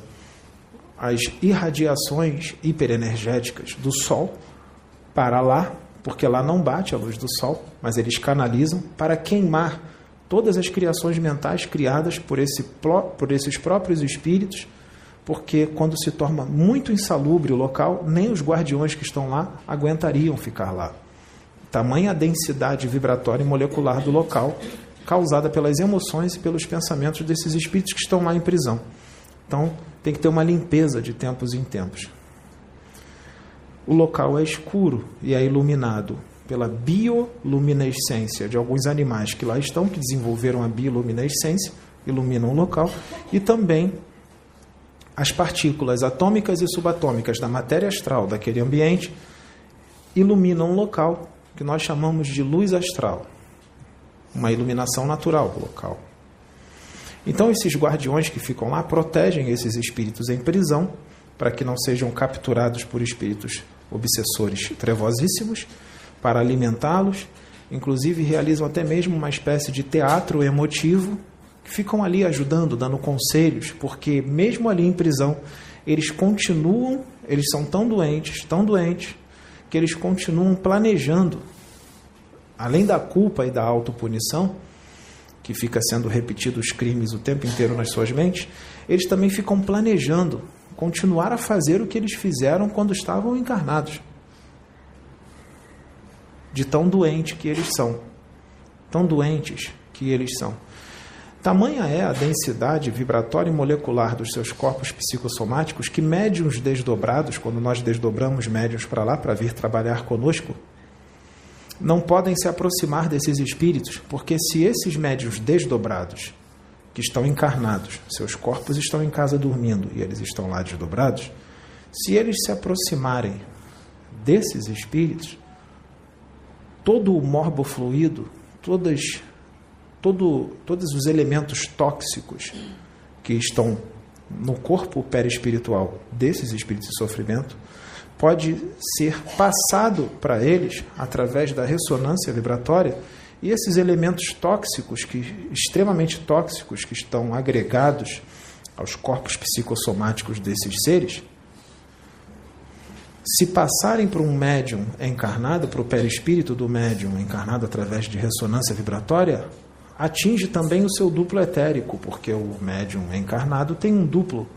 as irradiações hiperenergéticas do Sol para lá, porque lá não bate a luz do Sol, mas eles canalizam para queimar todas as criações mentais criadas por, esse, por esses próprios espíritos, porque quando se torna muito insalubre o local, nem os guardiões que estão lá aguentariam ficar lá. Tamanha densidade vibratória e molecular do local, causada pelas emoções e pelos pensamentos desses espíritos que estão lá em prisão. Então, tem que ter uma limpeza de tempos em tempos. O local é escuro e é iluminado pela bioluminescência de alguns animais que lá estão, que desenvolveram a bioluminescência, iluminam o local, e também as partículas atômicas e subatômicas da matéria astral daquele ambiente iluminam o local, que nós chamamos de luz astral, uma iluminação natural do local. Então, esses guardiões que ficam lá protegem esses espíritos em prisão, para que não sejam capturados por espíritos obsessores trevosíssimos para alimentá-los, inclusive realizam até mesmo uma espécie de teatro emotivo, que ficam ali ajudando, dando conselhos, porque mesmo ali em prisão, eles continuam, eles são tão doentes, tão doentes, que eles continuam planejando, além da culpa e da autopunição, que fica sendo repetido os crimes o tempo inteiro nas suas mentes, eles também ficam planejando continuar a fazer o que eles fizeram quando estavam encarnados de tão doente que eles são, tão doentes que eles são. Tamanha é a densidade vibratória e molecular dos seus corpos psicossomáticos que médiums desdobrados, quando nós desdobramos médiums para lá para vir trabalhar conosco, não podem se aproximar desses espíritos, porque se esses médiums desdobrados, que estão encarnados, seus corpos estão em casa dormindo e eles estão lá desdobrados, se eles se aproximarem desses espíritos, todo o morbo fluido, todas, todo, todos os elementos tóxicos que estão no corpo perispiritual desses espíritos de sofrimento, pode ser passado para eles através da ressonância vibratória e esses elementos tóxicos, que extremamente tóxicos, que estão agregados aos corpos psicossomáticos desses seres, se passarem para um médium encarnado, para o perispírito do médium encarnado através de ressonância vibratória, atinge também o seu duplo etérico, porque o médium encarnado tem um duplo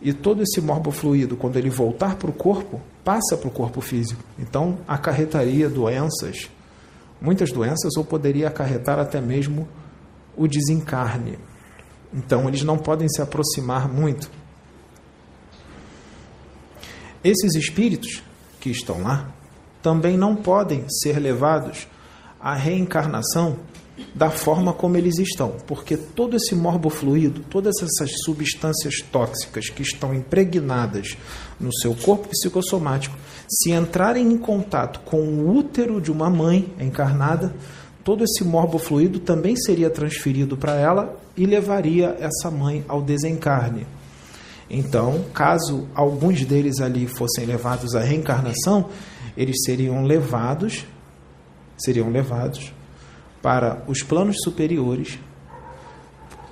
E todo esse morbofluido, quando ele voltar para o corpo, passa para o corpo físico. Então, acarretaria doenças, muitas doenças, ou poderia acarretar até mesmo o desencarne. Então, eles não podem se aproximar muito. Esses espíritos que estão lá também não podem ser levados à reencarnação da forma como eles estão, porque todo esse morbofluido, todas essas substâncias tóxicas que estão impregnadas no seu corpo psicossomático, se entrarem em contato com o útero de uma mãe encarnada, todo esse morbofluido também seria transferido para ela e levaria essa mãe ao desencarne. Então, caso alguns deles ali fossem levados à reencarnação, eles seriam levados, seriam levados para os planos superiores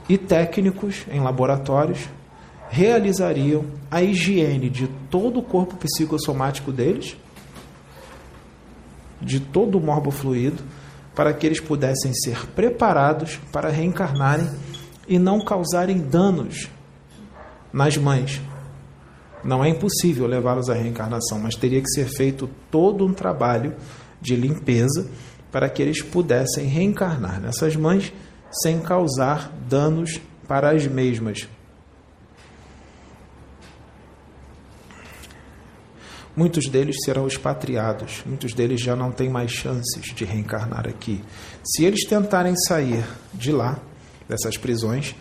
e técnicos em laboratórios realizariam a higiene de todo o corpo psicossomático deles, de todo o morbofluido, para que eles pudessem ser preparados para reencarnarem e não causarem danos nas mães. Não é impossível levá-los à reencarnação, mas teria que ser feito todo um trabalho de limpeza para que eles pudessem reencarnar nessas mães sem causar danos para as mesmas. Muitos deles serão expatriados, muitos deles já não têm mais chances de reencarnar aqui. Se eles tentarem sair de lá, dessas prisões,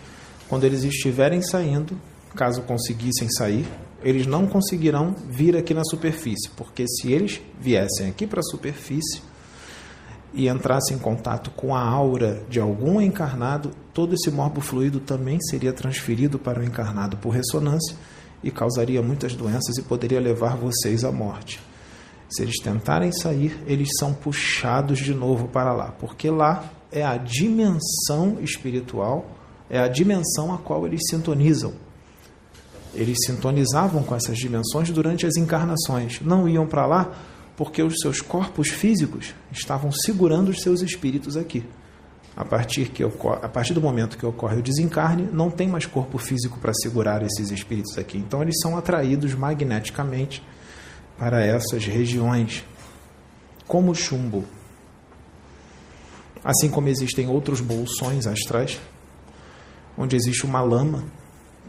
quando eles estiverem saindo, caso conseguissem sair, eles não conseguirão vir aqui na superfície, porque se eles viessem aqui para a superfície, e entrasse em contato com a aura de algum encarnado, todo esse morbo fluido também seria transferido para o encarnado por ressonância e causaria muitas doenças e poderia levar vocês à morte. Se eles tentarem sair, eles são puxados de novo para lá, porque lá é a dimensão espiritual, é a dimensão a qual eles sintonizam. Eles sintonizavam com essas dimensões durante as encarnações, não iam para lá porque os seus corpos físicos estavam segurando os seus espíritos aqui. A partir, que a partir do momento que ocorre o desencarne, não tem mais corpo físico para segurar esses espíritos aqui. Então, eles são atraídos magneticamente para essas regiões, como o chumbo. Assim como existem outros bolsões astrais, onde existe uma lama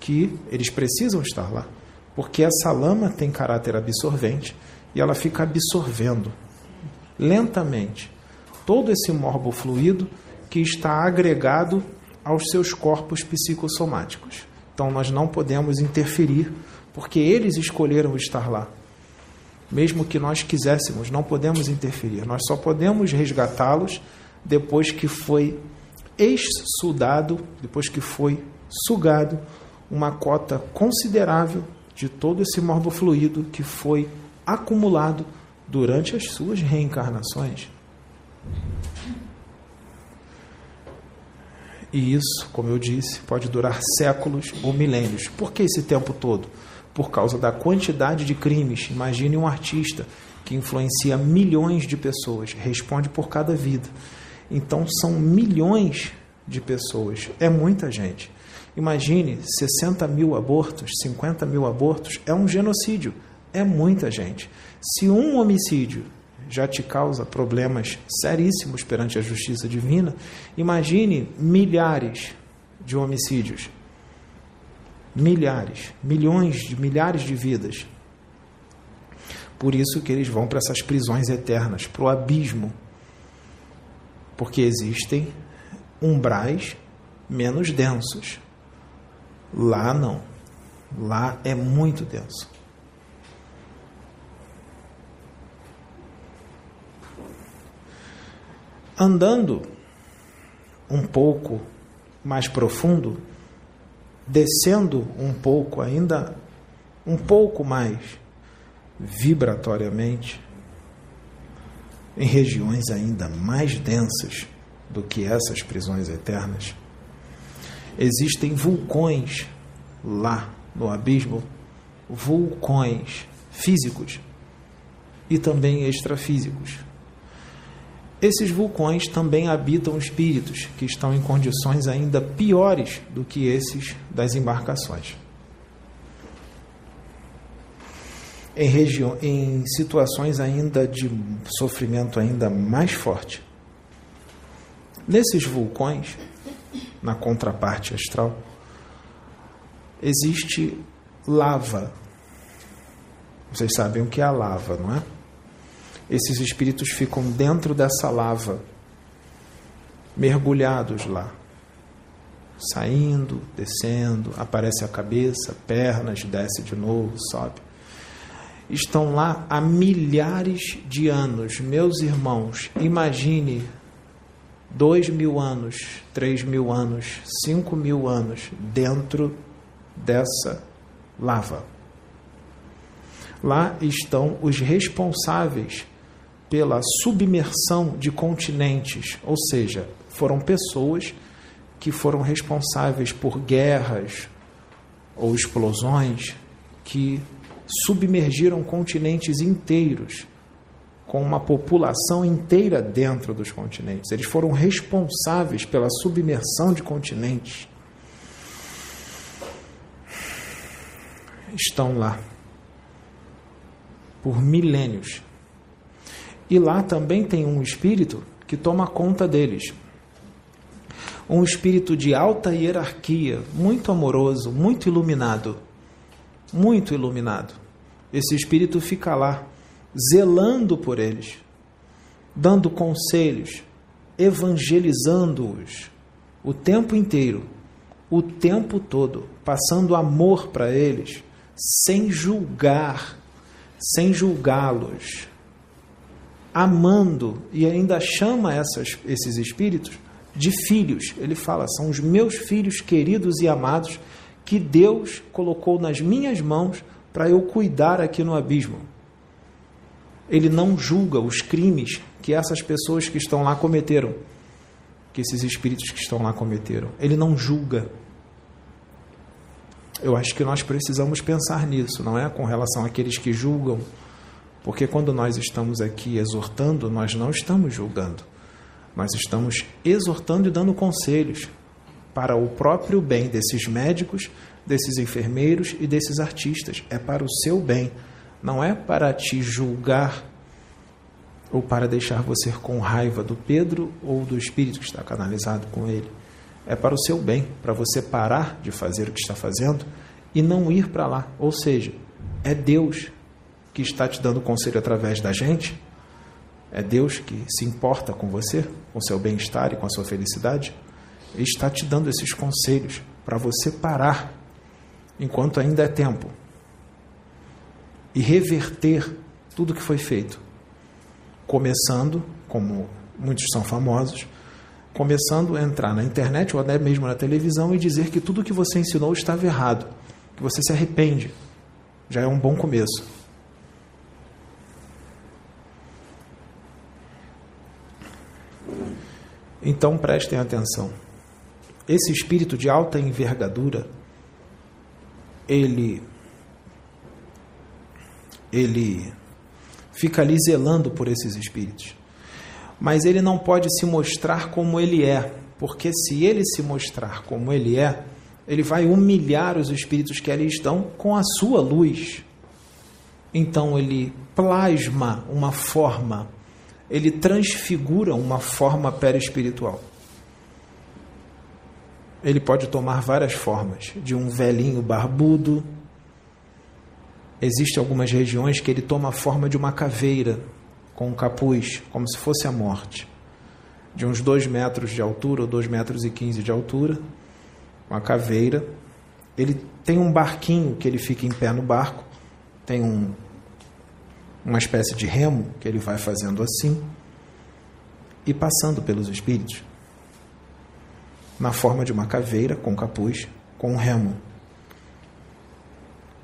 que eles precisam estar lá, porque essa lama tem caráter absorvente e ela fica absorvendo lentamente todo esse morbo fluido que está agregado aos seus corpos psicossomáticos. Então nós não podemos interferir, porque eles escolheram estar lá. Mesmo que nós quiséssemos, não podemos interferir. Nós só podemos resgatá-los depois que foi exsudado, depois que foi sugado uma cota considerável de todo esse morbo fluido que foi acumulado durante as suas reencarnações. E isso, como eu disse, pode durar séculos ou milênios. Por que esse tempo todo? Por causa da quantidade de crimes. Imagine um artista que influencia milhões de pessoas, responde por cada vida. Então são milhões de pessoas, é muita gente. Imagine 60 mil abortos, 50 mil abortos, é um genocídio é muita gente. Se um homicídio já te causa problemas seríssimos perante a justiça divina, imagine milhares de homicídios. Milhares, milhões de milhares de vidas. Por isso que eles vão para essas prisões eternas, para o abismo. Porque existem umbrais menos densos. Lá não. Lá é muito denso. Andando um pouco mais profundo, descendo um pouco ainda, um pouco mais vibratoriamente, em regiões ainda mais densas do que essas prisões eternas, existem vulcões lá no abismo, vulcões físicos e também extrafísicos. Esses vulcões também habitam espíritos que estão em condições ainda piores do que esses das embarcações. em, região, em situações ainda de sofrimento ainda mais forte. Nesses vulcões, na contraparte astral, existe lava. Vocês sabem o que é a lava, não é? Esses espíritos ficam dentro dessa lava, mergulhados lá, saindo, descendo, aparece a cabeça, pernas, desce de novo, sobe. Estão lá há milhares de anos, meus irmãos. Imagine dois mil anos, três mil anos, cinco mil anos dentro dessa lava. Lá estão os responsáveis pela submersão de continentes, ou seja, foram pessoas que foram responsáveis por guerras ou explosões que submergiram continentes inteiros, com uma população inteira dentro dos continentes. Eles foram responsáveis pela submersão de continentes. Estão lá por milênios. E lá também tem um espírito que toma conta deles. Um espírito de alta hierarquia, muito amoroso, muito iluminado. Muito iluminado. Esse espírito fica lá, zelando por eles, dando conselhos, evangelizando-os o tempo inteiro, o tempo todo, passando amor para eles, sem julgar, sem julgá-los, amando e ainda chama essas, esses espíritos de filhos. Ele fala: são os meus filhos queridos e amados que Deus colocou nas minhas mãos para eu cuidar aqui no abismo. Ele não julga os crimes que essas pessoas que estão lá cometeram, que esses espíritos que estão lá cometeram. Ele não julga. Eu acho que nós precisamos pensar nisso, não é? Com relação àqueles que julgam. Porque quando nós estamos aqui exortando, nós não estamos julgando. Nós estamos exortando e dando conselhos para o próprio bem desses médicos, desses enfermeiros e desses artistas. É para o seu bem. Não é para te julgar ou para deixar você com raiva do Pedro ou do espírito que está canalizado com ele. É para o seu bem, para você parar de fazer o que está fazendo e não ir para lá. Ou seja, é Deus que está te dando conselho através da gente? É Deus que se importa com você, com seu bem-estar e com a sua felicidade? Ele está te dando esses conselhos para você parar enquanto ainda é tempo e reverter tudo que foi feito. Começando, como muitos são famosos, começando a entrar na internet ou até mesmo na televisão e dizer que tudo que você ensinou estava errado, que você se arrepende. Já é um bom começo. Então prestem atenção. Esse espírito de alta envergadura, ele ele fica ali zelando por esses espíritos. Mas ele não pode se mostrar como ele é, porque se ele se mostrar como ele é, ele vai humilhar os espíritos que ali estão com a sua luz. Então ele plasma uma forma ele transfigura uma forma perispiritual. Ele pode tomar várias formas, de um velhinho barbudo. Existem algumas regiões que ele toma a forma de uma caveira com um capuz, como se fosse a morte. De uns dois metros de altura, ou dois metros e quinze de altura, uma caveira. Ele tem um barquinho que ele fica em pé no barco, tem um, uma espécie de remo que ele vai fazendo assim e passando pelos espíritos, na forma de uma caveira com capuz, com um remo,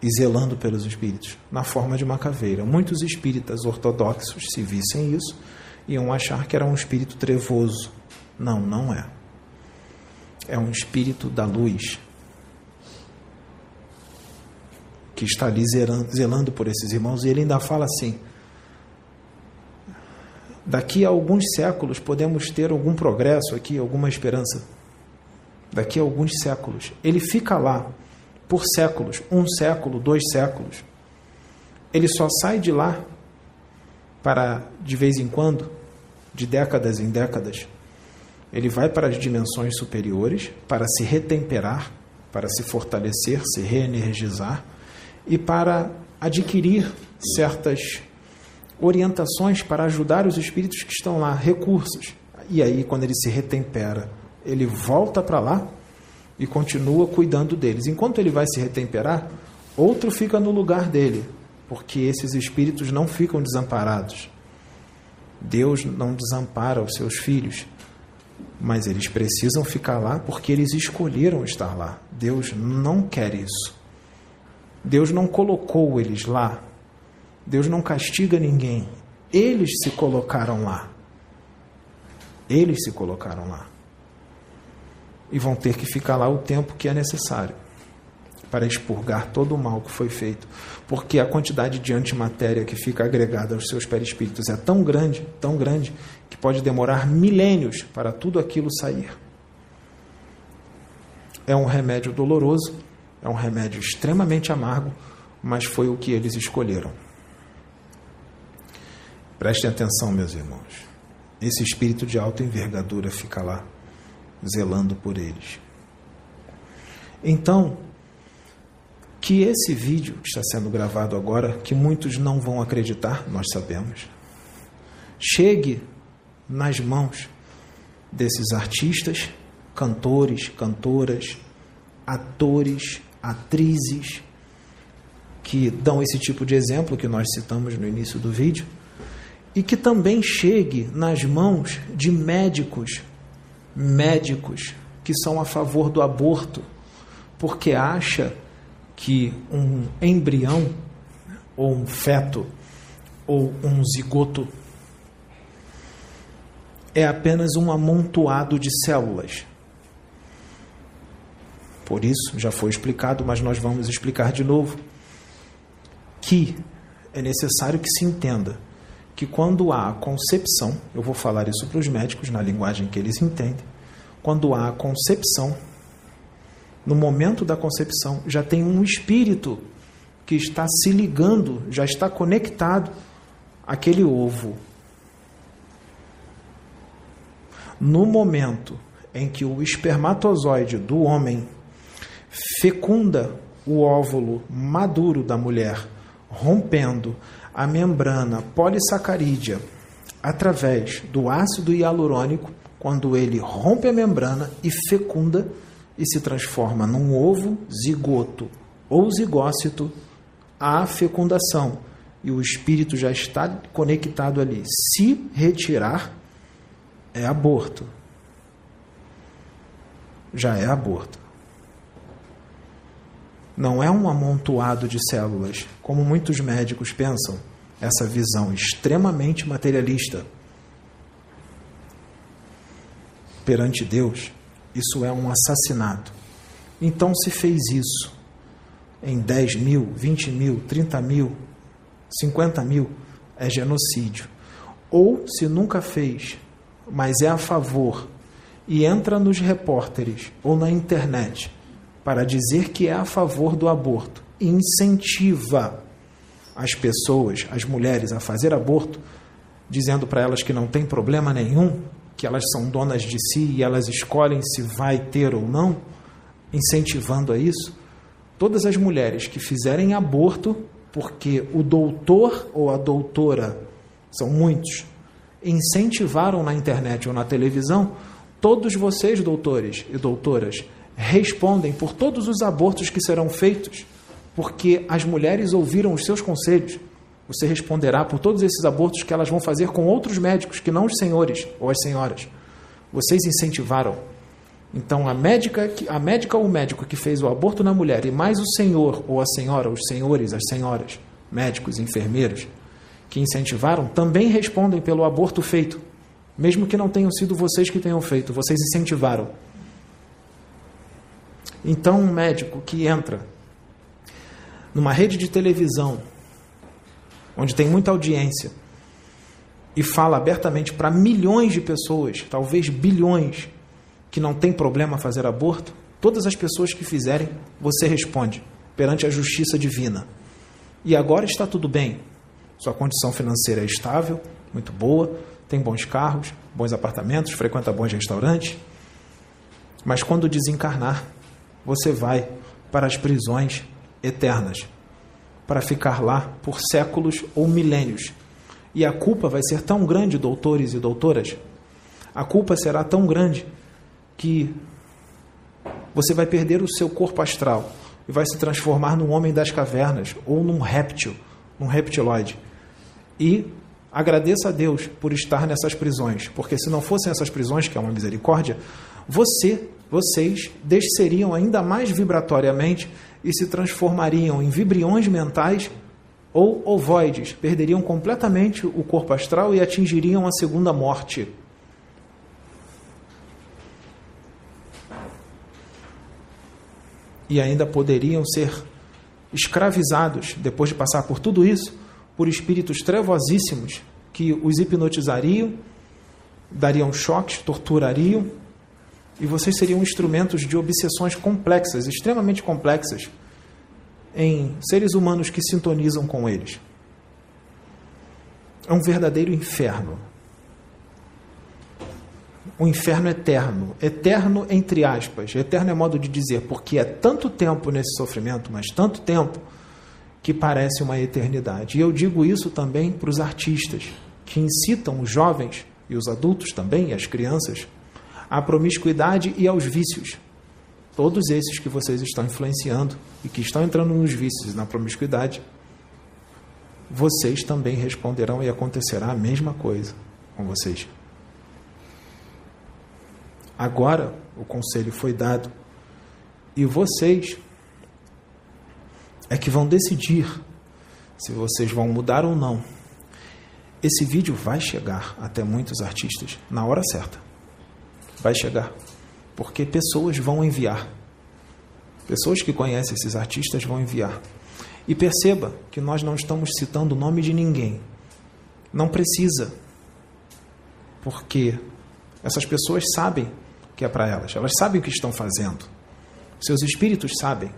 e zelando pelos espíritos, na forma de uma caveira. Muitos espíritas ortodoxos, se vissem isso, iam achar que era um espírito trevoso. Não, não é. É um espírito da luz, que está ali zelando por esses irmãos, e ele ainda fala assim: daqui a alguns séculos podemos ter algum progresso aqui, alguma esperança. Daqui a alguns séculos. Ele fica lá por séculos um século, dois séculos ele só sai de lá para, de vez em quando, de décadas em décadas, ele vai para as dimensões superiores para se retemperar, para se fortalecer, se reenergizar e para adquirir certas orientações para ajudar os espíritos que estão lá, recursos. E aí, quando ele se retempera, ele volta para lá e continua cuidando deles. Enquanto ele vai se retemperar, outro fica no lugar dele, porque esses espíritos não ficam desamparados. Deus não desampara os seus filhos, mas eles precisam ficar lá porque eles escolheram estar lá. Deus não quer isso. Deus não colocou eles lá. Deus não castiga ninguém. Eles se colocaram lá. Eles se colocaram lá e vão ter que ficar lá o tempo que é necessário para expurgar todo o mal que foi feito, porque a quantidade de antimatéria que fica agregada aos seus perispíritos é tão grande, tão grande, que pode demorar milênios para tudo aquilo sair. É um remédio doloroso, é um remédio extremamente amargo, mas foi o que eles escolheram. Prestem atenção, meus irmãos. Esse espírito de alta envergadura fica lá zelando por eles. Então, que esse vídeo que está sendo gravado agora, que muitos não vão acreditar, nós sabemos, chegue nas mãos desses artistas, cantores, cantoras, atores, atrizes, que dão esse tipo de exemplo que nós citamos no início do vídeo, e que também chegue nas mãos de médicos médicos que são a favor do aborto, porque acha que um embrião ou um feto ou um zigoto é apenas um amontoado de células. Por isso, já foi explicado, mas nós vamos explicar de novo que é necessário que se entenda que quando há concepção, eu vou falar isso para os médicos na linguagem que eles entendem, quando há concepção, no momento da concepção, já tem um espírito que está se ligando, já está conectado àquele ovo. No momento em que o espermatozoide do homem fecunda o óvulo maduro da mulher, rompendo a membrana polissacarídea através do ácido hialurônico, quando ele rompe a membrana e fecunda e se transforma num ovo zigoto ou zigócito, a fecundação e o espírito já está conectado ali. Se retirar, é aborto. Já é aborto. Não é um amontoado de células, como muitos médicos pensam, essa visão extremamente materialista. Perante Deus, isso é um assassinato. Então se fez isso em 10 mil, 20 mil, 30 mil, 50 mil, é genocídio. Ou se nunca fez, mas é a favor e entra nos repórteres ou na internet para dizer que é a favor do aborto e incentiva as pessoas, as mulheres, a fazer aborto, dizendo para elas que não tem problema nenhum, que elas são donas de si e elas escolhem se vai ter ou não, incentivando a isso, todas as mulheres que fizerem aborto, porque o doutor ou a doutora, são muitos, incentivaram na internet ou na televisão, todos vocês, doutores e doutoras, respondem por todos os abortos que serão feitos, porque as mulheres ouviram os seus conselhos. Você responderá por todos esses abortos que elas vão fazer com outros médicos, que não os senhores ou as senhoras. Vocês incentivaram. Então, a médica, a médica ou o médico que fez o aborto na mulher, e mais o senhor ou a senhora, os senhores, as senhoras, médicos, enfermeiros, que incentivaram, também respondem pelo aborto feito, mesmo que não tenham sido vocês que tenham feito, vocês incentivaram. Então, um médico que entra numa rede de televisão, onde tem muita audiência, e fala abertamente para milhões de pessoas, talvez bilhões, que não tem problema fazer aborto, todas as pessoas que fizerem, você responde perante a justiça divina. e agora está tudo bem. Sua condição financeira é estável, muito boa, tem bons carros, bons apartamentos, frequenta bons restaurantes. Mas quando desencarnar, você vai para as prisões eternas, para ficar lá por séculos ou milênios. E a culpa vai ser tão grande, doutores e doutoras, a culpa será tão grande que você vai perder o seu corpo astral e vai se transformar num homem das cavernas ou num réptil, num reptiloide. E agradeça a Deus por estar nessas prisões, porque se não fossem essas prisões, que é uma misericórdia, você, vocês desceriam ainda mais vibratoriamente e se transformariam em vibriões mentais ou ovoides, perderiam completamente o corpo astral e atingiriam a segunda morte. E ainda poderiam ser escravizados, depois de passar por tudo isso, por espíritos trevosíssimos que os hipnotizariam, dariam choques, torturariam, e vocês seriam instrumentos de obsessões complexas, extremamente complexas, em seres humanos que sintonizam com eles. É um verdadeiro inferno. Um inferno eterno. Eterno entre aspas. Eterno é modo de dizer, porque é tanto tempo nesse sofrimento, mas tanto tempo, que parece uma eternidade. E eu digo isso também para os artistas, que incitam os jovens e os adultos também, e as crianças, à promiscuidade e aos vícios. Todos esses que vocês estão influenciando e que estão entrando nos vícios e na promiscuidade, vocês também responderão e acontecerá a mesma coisa com vocês. Agora o conselho foi dado e vocês é que vão decidir se vocês vão mudar ou não. Esse vídeo vai chegar até muitos artistas na hora certa. Vai chegar. Porque pessoas vão enviar. Pessoas que conhecem esses artistas vão enviar. E perceba que nós não estamos citando o nome de ninguém. Não precisa. Porque essas pessoas sabem que é para elas. Elas sabem o que estão fazendo. Seus espíritos sabem.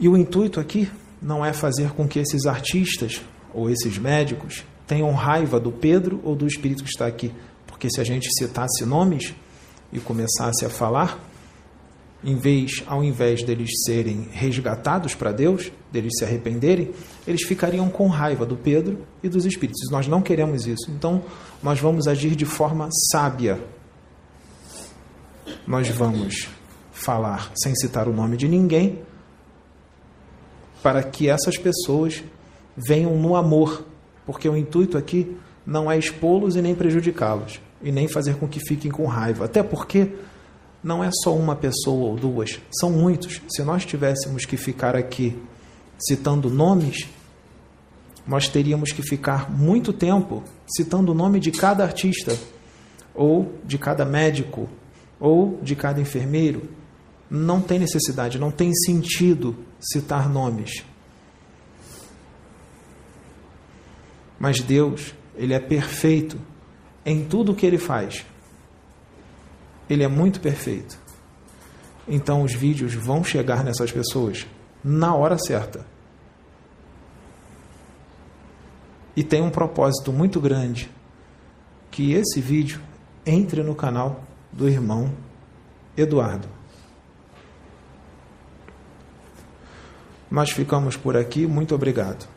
E o intuito aqui não é fazer com que esses artistas ou esses médicos tenham raiva do Pedro ou do espírito que está aqui. Porque se a gente citasse nomes e começasse a falar, em vez, ao invés deles serem resgatados para Deus, deles se arrependerem, eles ficariam com raiva do Pedro e dos espíritos. Nós não queremos isso. Então, nós vamos agir de forma sábia. Nós vamos falar sem citar o nome de ninguém, para que essas pessoas venham no amor, porque o intuito aqui não é expô-los e nem prejudicá-los, e nem fazer com que fiquem com raiva. Até porque não é só uma pessoa ou duas, são muitos. Se nós tivéssemos que ficar aqui citando nomes, nós teríamos que ficar muito tempo citando o nome de cada artista, ou de cada médico, ou de cada enfermeiro. Não tem necessidade, não tem sentido citar nomes. Mas Deus, Ele é perfeito em tudo o que Ele faz. Ele é muito perfeito. Então os vídeos vão chegar nessas pessoas na hora certa. E tem um propósito muito grande que esse vídeo entre no canal do irmão Eduardo. Nós ficamos por aqui, muito obrigado.